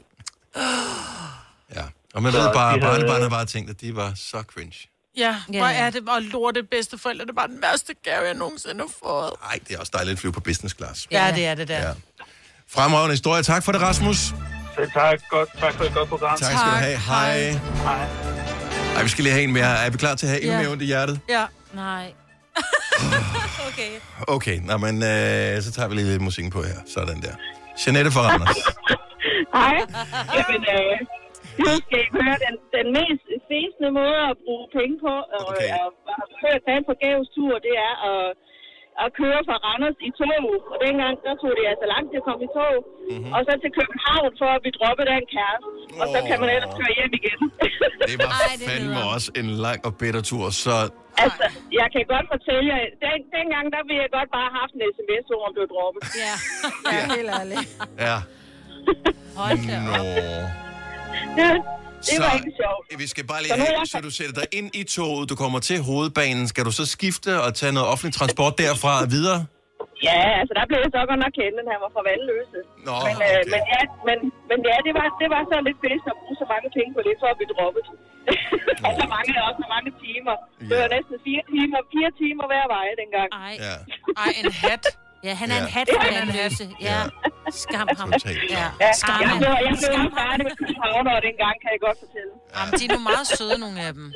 Og man Så ved bare, barnebarnet bare tænkt, at de var så cringe. Ja, Ja, hvor ja. er det, og lorte bedste forældre, det bare den værste gave, jeg nogensinde har fået. Nej, det er også dejligt at flyve på business class. Ja, det er det der. Ja. Fremragende historie. Tak for det, Rasmus. Selv tak. Godt, tak for et godt program. Tak skal du have. Hej. Hej. Ej, vi skal lige have en mere. Er vi klar til at have endnu Ja. mere ondt i hjertet? Ja. Nej. okay. Okay, nå, men øh, så tager vi lige lidt musik på her. Sådan der. Jeanette for Randers. Hej. Jamen, øh, nu skal I høre den, den mest fæsende måde at bruge penge på, og okay. at, at føre tage en forgæves tur, det er at, at køre fra Randers i tog. Og dengang, der tog det altså langt til at komme i tog. Mm-hmm. Og så til København for at blive droppet af en kæreste. Og så kan man ellers køre hjem igen. Det var fandme også en lang og bitter tur, så altså, jeg kan godt fortælle jer, den, dengang, der ville jeg godt bare have haft en sms, hvor man blev droppet. Ja, ja helt ærligt. ja. Hold da Nå. Det, det Så- var ikke sjovt. Vi skal bare lige Så have, jeg- så du sætter dig ind i toget, du kommer til hovedbanen. Skal du så skifte og tage noget offentlig transport derfra og videre? Ja, altså der blev jeg så godt nok kendt, at han var fra Vandløse. Nå, men, øh, okay. men, ja, men, men ja, det var, det var så lidt fedt at bruge så mange penge på det, for at blive droppet. og så mange, også så mange timer. Det var næsten fire timer, fire timer hver vej dengang. Ej. Ja. Ej, en hat. Ja, han er Ja. en hat for Vandløse. Ja. Skam ham. Totalt. Ja. Ja, Skam jeg ham. blev, jeg blev færdig med københavner dengang, kan jeg godt fortælle. Jamen, de er nu meget søde, nogle af dem.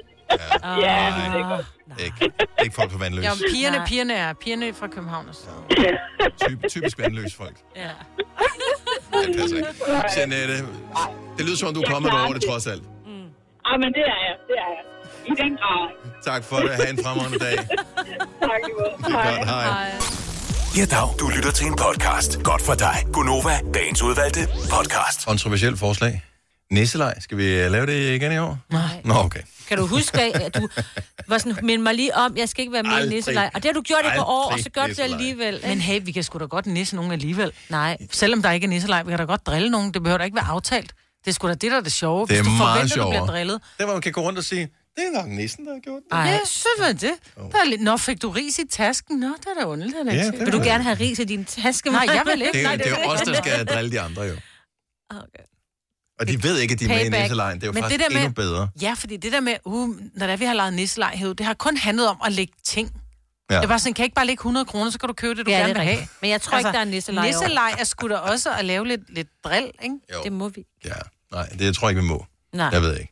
Ja, det er godt. Ikke, ikke folk på vandløs. Ja, men pigerne, Nej. pigerne er pigerne fra København. så. Typ, typisk vandløs folk. Ja. Det passer ikke. Jeanette, det lyder som om, du er kommet over det trods alt. Ah, men det er jeg, det er jeg. I den grad. Tak for det. Ha' en fremragende dag. tak, i måde. Er godt. Hej. Ja, dag. Du lytter til en podcast. Godt for dig. Gunova, dagens udvalgte podcast. Kontroversielt forslag. Nisselej. Skal vi øh, lave det igen i år? Nej. Nå, okay. Kan du huske, at du var sådan, mind mig lige om, jeg skal ikke være med i Aldrig. nisselej. Og det har du gjort i et par år, og Aldrig så gør du det nisselej. alligevel. ikke? Men hey, vi kan sgu da godt nisse nogen alligevel. Nej. Selvom der ikke er nisselej, vi kan da godt drille nogen. Det behøver da ikke være aftalt. Det er sgu da det, der er det sjove. Det er Hvis du meget forventer, du bliver sjovere. drillet. Det var man kan gå rundt og sige, det er nok nissen, der har gjort det. Ej. Ja, så var det. Der er lidt... Nå, fik du ris i tasken? Nå, det er da underligt. at jeg Ja, det Vil du var- gerne have ris i din taske? Nej, jeg vil ikke. Det, Nej, er- det er jo os, der skal drille de andre jo. Okay. Og de ved ikke, at de er med i Payback. nisselejen. Det er jo Men faktisk det der med- endnu bedre. Ja, fordi det der med, uh, når det er, vi har lavet nisselej herude, det har kun handlet om at lægge ting. Ja. Ja. Det var sådan, kan jeg ikke bare lægge 100 kroner, så kan du købe det, du Ja, det gerne er vil have. Altså, rigtigt. Men jeg tror ikke, der er nisselej år. Nisselej er sgu da også at lave lidt, lidt drill, ikke? Jo. Det må vi. Ja, nej, det jeg tror jeg ikke, vi må. Nej. Jeg ved ikke.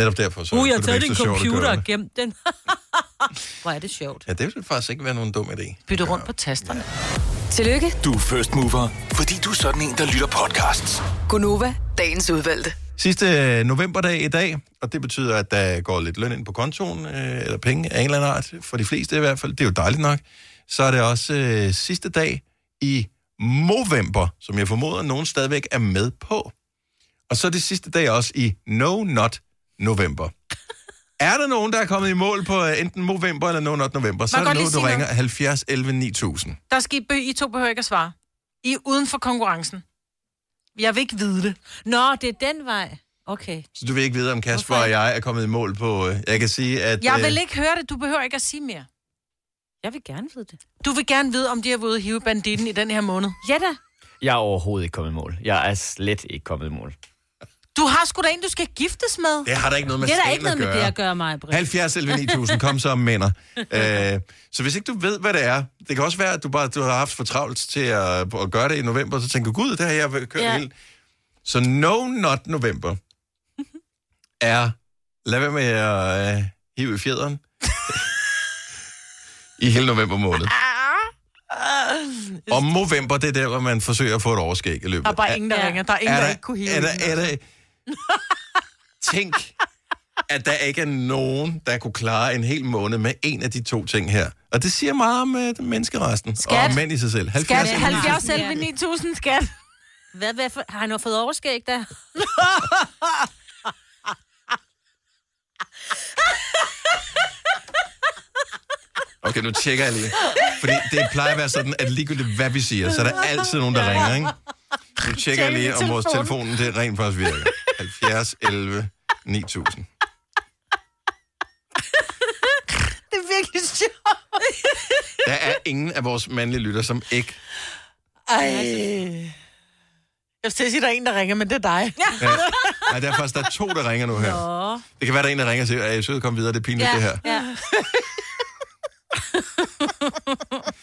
Netop derfor så Uh, jeg har taget din computer og gemt den. Hvor er det sjovt. Ja, det vil faktisk ikke være nogen dum idé. Bytte rundt på tasterne. Tillykke, Du er first mover, fordi du er sådan en, der lytter podcasts. Gunova, dagens udvalgte. Sidste øh, novemberdag i dag, og det betyder, at der går lidt løn ind på kontoen, øh, eller penge af en eller anden art, for de fleste i hvert fald. Det er jo dejligt nok. Så er det også øh, sidste dag i november, som jeg formoder, nogen stadigvæk er med på. Og så er det sidste dag også i No Not November. Er der nogen, der er kommet i mål på uh, enten november eller No Not November, så er det nu, du ringer noget? 70 11 9000. Der skal I bø, I to behøver ikke at svare. I er uden for konkurrencen. Jeg vil ikke vide det. Nå, det er den vej. Okay. Så du vil ikke vide, om Kasper og jeg er kommet i mål på... Uh, jeg kan sige, at... Jeg øh, vil ikke høre det. Du behøver ikke at sige mere. Jeg vil gerne vide det. Du vil gerne vide, om de har været ude at hive banditten i den her måned. Ja da. Jeg er overhovedet ikke kommet i mål. Jeg er slet ikke kommet i mål. Du har sgu da en, du skal giftes med. Det har der ikke noget med Det er der ikke noget at med gøre. det at gøre, mig, Britt. 70 11 9000, kom så mænder. Øh, så hvis ikke du ved, hvad det er, det kan også være, at du bare du har haft for travlt til at, at gøre det i november, så tænker du, gud, det har jeg kørt Ja. helt. Så No Not November er, lad være med at øh, hive i fjederen i hele november måned. Og november, det er der, hvor man forsøger at få et overskæg i løbet. Der er bare ingen, der ringer. Der er ingen, er der der, ikke kunne hive er der, er der, Tænk, at der ikke er nogen, der kunne klare en hel måned med en af de to ting her. Og det siger meget om uh, menneskeresten. Skat. Og om mænd i sig selv. Skat, 70 11 70 selv 9000 skat. Hvad, hvad for, har han noget fået overskæg der? Okay, nu tjekker jeg lige. Fordi det plejer at være sådan, at ligegyldigt hvad vi siger, så er der altid nogen, der ringer, ikke? Nu tjekker jeg lige, om vores telefonen det rent faktisk virker. 70 11 9000. Det er virkelig sjovt. Der er ingen af vores mandlige lytter, som ikke... Ej. Jeg skal sige, der er en, der ringer, men det er dig. Ja. Nej, der er faktisk der er to, der ringer nu her. Nå. Det kan være, der er en, der ringer og siger, at jeg søger komme videre, det er pinligt, Ja, det her. ja.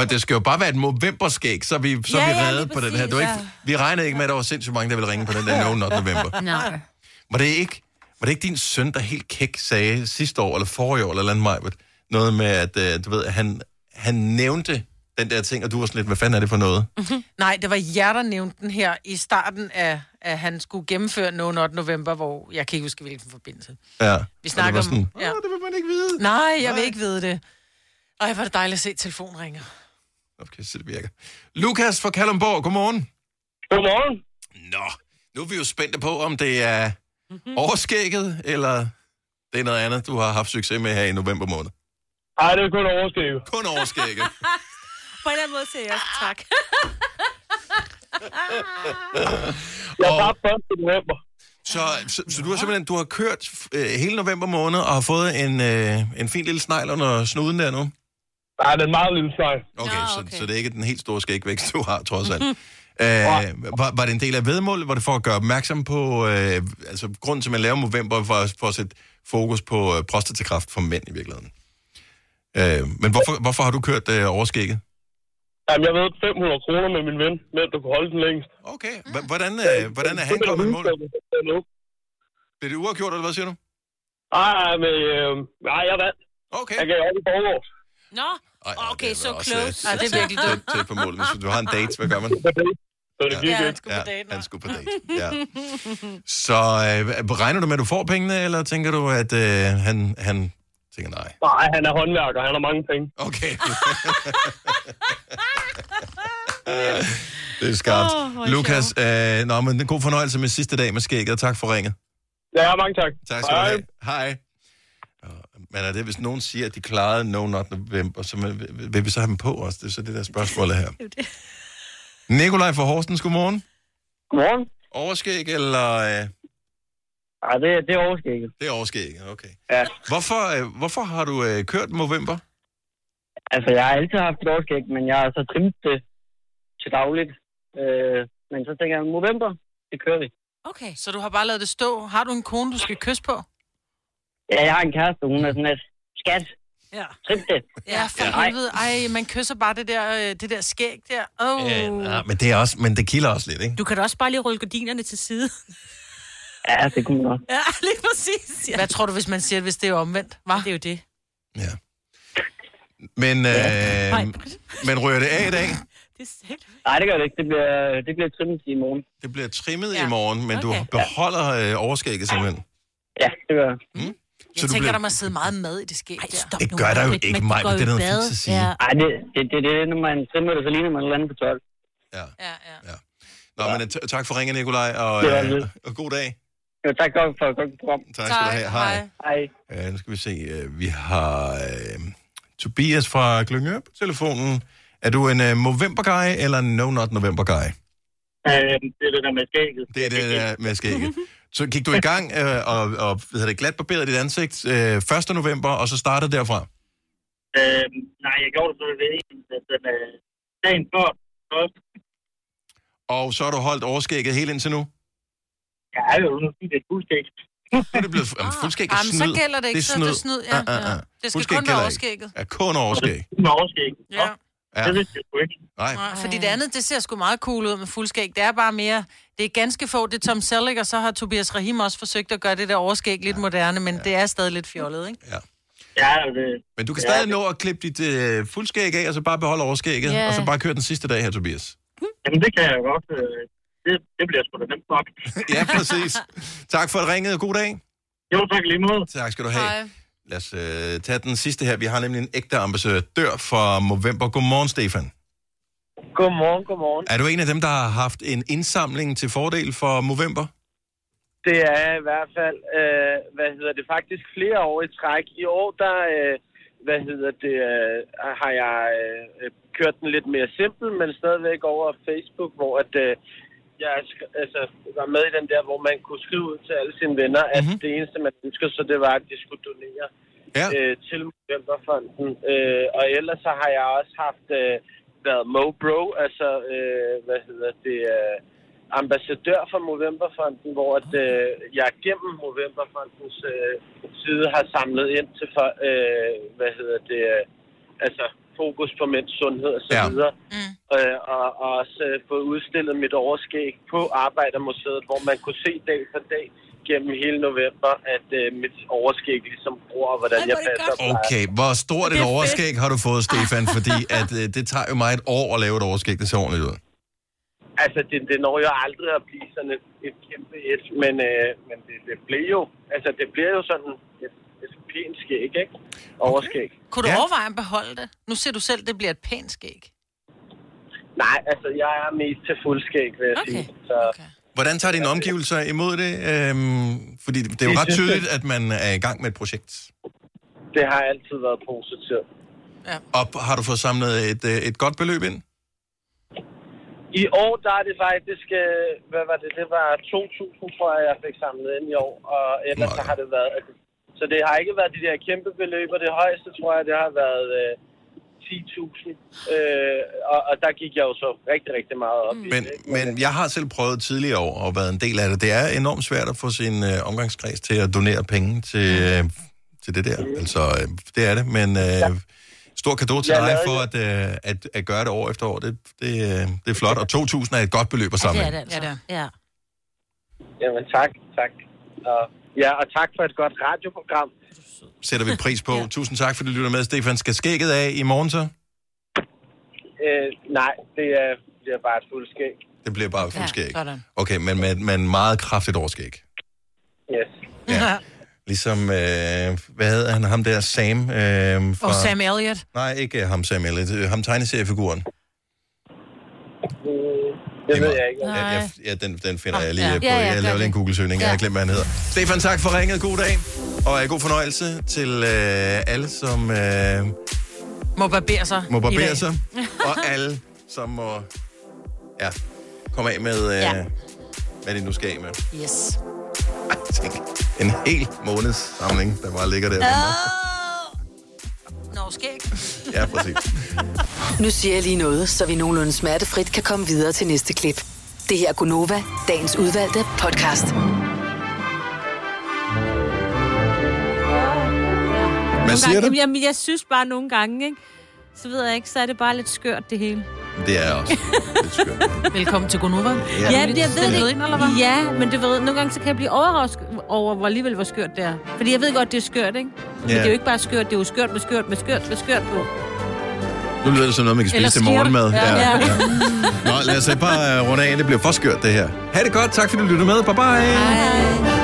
At, det skal jo bare være et novemberskæg, så er vi, så Ja, vi ja, reddet på den her. Det var ikke, vi regnede ikke med, at der var sindssygt mange, der ville ringe på den der No Not November. Nej. Var det ikke, var det ikke din søn, der helt kæk sagde sidste år, eller forrige år, eller andet mig, noget med, at uh, du ved, han, han nævnte den der ting, og du var sådan lidt, hvad fanden er det for noget? Nej, det var jer, der nævnte den her i starten af, at han skulle gennemføre No Not November, hvor jeg kan ikke huske, hvilken forbindelse. Ja. Vi snakker og det var om... sådan, ja. det vil man ikke vide. Nej, jeg Nej. vil ikke vide det. Ej, hvor er det dejligt at se, at telefonen ringer. Okay, så det virker. Lukas fra Kalundborg, godmorgen. Godmorgen. Nå, nu er vi jo spændte på, om det er overskægget, eller det er noget andet, du har haft succes med her i november måned. Ej, det er kun overskægget. Kun overskægget. På en eller anden måde siger jeg tak. Jeg er bare 1. november. Så, så, så du har simpelthen du har kørt øh, hele november måned og har fået en, øh, en fin lille snegl under snuden der nu? Nej, det er en meget lille sejl. Okay, ja, okay. Så, så det er ikke den helt store skægvækst, du har, trods alt. øh, var, var det en del af vedmålet? Var det for at gøre opmærksom på... Øh, altså, grunden til, at man laver november, for, for at sætte fokus på øh, prostatakræft for mænd i virkeligheden. Øh, men hvorfor, hvorfor har du kørt øh, overskægget? Jamen, jeg ved 500 kroner med min ven, med at du kunne holde den længst. Okay. H- hvordan, øh, hvordan er han kommet i mål? Bliver det uafgjort, eller hvad siger du? Nej, men, øh, nej, jeg vandt. Okay. Jeg gav op i forgårs. Nå, Ej, okay, det så close. øh, Ej, det er virkelig tæt, dumt. tæt på målet. Hvis du har en date, hvad gør man? Så det gik Ja, han skulle på date. han skulle på date. Ja. Så øh, regner du med, at du får pengene, eller tænker du, at øh, han, han tænker nej? Nej, han er håndværker. Han har mange penge. Okay. Det er skarpt. Oh, Lukas, øh, nå, men god fornøjelse med sidste dag med skægget, tak for ringet. Ja, mange tak. Tak skal du have. Hej. Men er det, hvis nogen siger, at de klarede No Not November, så vil, vil vi så have dem på os? Det er så det der spørgsmål her. Nikolaj fra Horsens, godmorgen. Godmorgen. Overskæg eller... Øh... Ja, det, det er overskægget. Det er overskæg, okay. Ja. Hvorfor, øh, hvorfor har du øh, kørt November? Altså, jeg har altid haft et overskæg, men jeg har så trimmet det til dagligt. Øh, men så tænker jeg, november, det kører vi. Okay. Så du har bare lavet det stå. Har du en kone, du skal kysse på? Ja, jeg har en kæreste, hun er sådan et skat. Ja. Trim det. Ja, for Ja. ja. helvede. Ej, man kysser bare det der, øh, det der skæg der. Oh. Øh, ja, men det er også, men det kilder også lidt, ikke? Du kan da også bare lige rulle gardinerne til side. Ja, det kunne man godt. Ja, lige præcis. Ja. Hvad tror du, hvis man siger det, hvis det er omvendt? Hva? Det er jo det. Men, øh, Nej. men rører det af i dag? Nej, det gør det ikke. Det bliver, det bliver trimmet i morgen. Det bliver trimmet ja. i morgen, men okay. du beholder øh, overskægget simpelthen. Ja, det gør jeg. Mm? Jeg Så du tænker, bliver- der må sidde meget mad i det skæg Ej, stop Det gør der jo ikke, mig, men det er noget fint at sige. Nej, det, det, det, det er, når man trimmer det, så ligner man et eller andet på 12. Ja, ja. Nå, men øh, t- tak for ringen, Nikolaj, og, Det var øh, og god dag. Jo, tak godt for et godt program. Tak skal du have. Hej. Hej. Øh, nu skal vi se. Øh, vi har øh, Tobias fra Glyngør på telefonen. Er du en øh, November-guy eller en No Not November-guy? Øh, det er det der med skægget. Det er det der med skægget. Så gik du i gang øh, og, og hvad hedder det, glat barberet dit ansigt øh, 1. november, og så startede derfra? Øh, nej, jeg gjorde det så ved en, at den, øh, dagen før. Og så har du holdt overskægget helt indtil nu? Ja, det er jo nu det er fuldskæg. Nu er det blevet jamen, fuldskæg er Jamen, så snyd. gælder det ikke, så det er snyd, ja, Ah, ah, ja. ah. Det skal kun være overskægget. Ja, kun overskæg. Med overskæg. Ja. Ja. Det vidste jeg sgu ikke. Nej. Nej, fordi det andet, det ser sgu meget cool ud med fuldskæg. Det er bare mere, det er ganske få, det er Tom Selleck, og så har Tobias Rahim også forsøgt at gøre det der overskæg lidt moderne, men det er stadig lidt fjollet, ikke? Ja, det... Men du kan stadig nå at klippe dit øh, fuldskæg af, og så bare beholde overskægget, Ja. og så bare køre den sidste dag her, Tobias. Jamen, det kan jeg godt. øh, Det, det bliver sgu da nemt nok. ja, præcis. Tak for at ringe, og god dag. Jo, tak lige måde. Tak skal du have. Hej. Lad os øh, tage den sidste her. Vi har nemlig en ægte ambassadør fra Movember. Godmorgen, Stefan. Godmorgen, godmorgen. Er du en af dem, der har haft en indsamling til fordel for Movember? Det er i hvert fald, øh, hvad hedder det, faktisk flere år i træk. I år, der, øh, hvad hedder det, øh, har jeg øh, kørt den lidt mere simpel, men stadigvæk over Facebook, hvor at, øh, jeg altså, var med i den der, hvor man kunne skrive ud til alle sine venner, at mm-hmm. det eneste, man ønsker, så det var, at de skulle donere ja. øh, til Novemberfonden. Øh, og ellers så har jeg også haft øh, været MoBro, altså, øh, hvad hedder det, øh, ambassadør for Movemberfonden, hvor at, øh, jeg gennem Movemberfondens øh, side har samlet ind til, for, øh, hvad hedder det, øh, altså fokus på mænds sundhed og så Ja. videre. Mm. Øh, og, og også øh, fået udstillet mit overskæg på Arbejdermuseet, hvor man kunne se dag for dag gennem hele november, at øh, mit overskæg ligesom bruger, og hvordan jeg passer på Okay, hvor stort et overskæg har du fået, Stefan? Fordi at, øh, det tager jo mig et år at lave et overskæg, det ser ordentligt ud. Altså, det, det når jo aldrig at blive sådan et, et kæmpe et, men, øh, men det, det bliver jo, altså det bliver jo sådan et pænt skæg, ikke? Overskæg. Kunne du ja. overveje at beholde det? Nu ser du selv, det bliver et pænt skæg. Nej, altså jeg er mest til fuldskæg, vil jeg okay. sige. Så, okay. Hvordan tager dine omgivelser imod det? Øhm, fordi det er jo ret tydeligt, at man er i gang med et projekt. Det har altid været positivt. Ja. Og har du fået samlet et, øh, et godt beløb ind? I år, der er det faktisk, øh, hvad var det, det var 2.000, tror jeg, jeg fik samlet ind i år, og ellers så har det været, så det har ikke været de der kæmpe beløb, og det højeste, tror jeg, det har været øh, 10.000, øh, og, og der gik jeg jo så rigtig, rigtig meget op i Men, det. ikke? men jeg har selv prøvet tidligere år og været en del af det. Det er enormt svært at få sin øh, omgangskreds til at donere penge til, øh, til det der. Altså, øh, det er det, men øh, stor kado til Jeg dig for at, øh, at, at gøre det år efter år. Det, det, øh, det er flot, og 2.000 er et godt beløb at samle. altså. Ja, det er. Ja. Jamen tak, tak. Og, ja, og tak for et godt radioprogram. Sætter vi pris på. ja. Tusind tak, fordi du lytter med, Stefan. Skal skægget af i morgen så? Øh, nej, det er, bliver bare et fuldskæg. Det bliver bare fuld skæg. sådan. Okay, men med, med en meget kraftigt overskæg. Yes. Ja. Ligesom, øh, hvad hedder han, ham der, Sam? Øh, fra... Og Sam Elliott. Nej, ikke ham Sam Elliott. øh, Ham tegneseriefiguren. Det ved jeg ikke. Ja, jeg, ja den, den finder jeg lige Ja. på. Ja, ja, Jeg laver lige en det. Google-søgning. Jeg har glemt, hvad han hedder. Stefan, tak for ringet. God dag. Og øh, god fornøjelse til øh, alle, som øh, Må barbere sig. må barbere sig. Og alle, som må ja, komme af med, øh, Ja. hvad de nu skal af med. Yes. Ej, tænk, en hel måneds samling, der bare ligger der. Nå, skæg. Ja, præcis. Nu siger jeg lige noget, så vi nogenlunde smertefrit kan komme videre til næste klip. Det her er Gunova, dagens udvalgte podcast. Nogle siger du? Jamen, jeg synes bare nogle gange, ikke? Så ved jeg ikke, så er det bare lidt skørt, det hele. Det er også. Velkommen til Gonova. Ja. Ja, men jeg ved det ind, eller hvad? Ja, men du ved, nogle gange så kan jeg blive overrasket over, hvor alligevel hvor skørt det er. Fordi jeg ved godt, det er skørt, ikke? Men Ja. det er jo ikke bare skørt, det er jo skørt med skørt med skørt med skørt på. Nu lyder det som noget, man kan Eller spise til morgenmad. det. Ja. Ja. Nå, lad os bare runde af. Det bliver for skørt, det her. Ha' det godt. Tak, fordi du lyttede med. Bye-bye. Hej.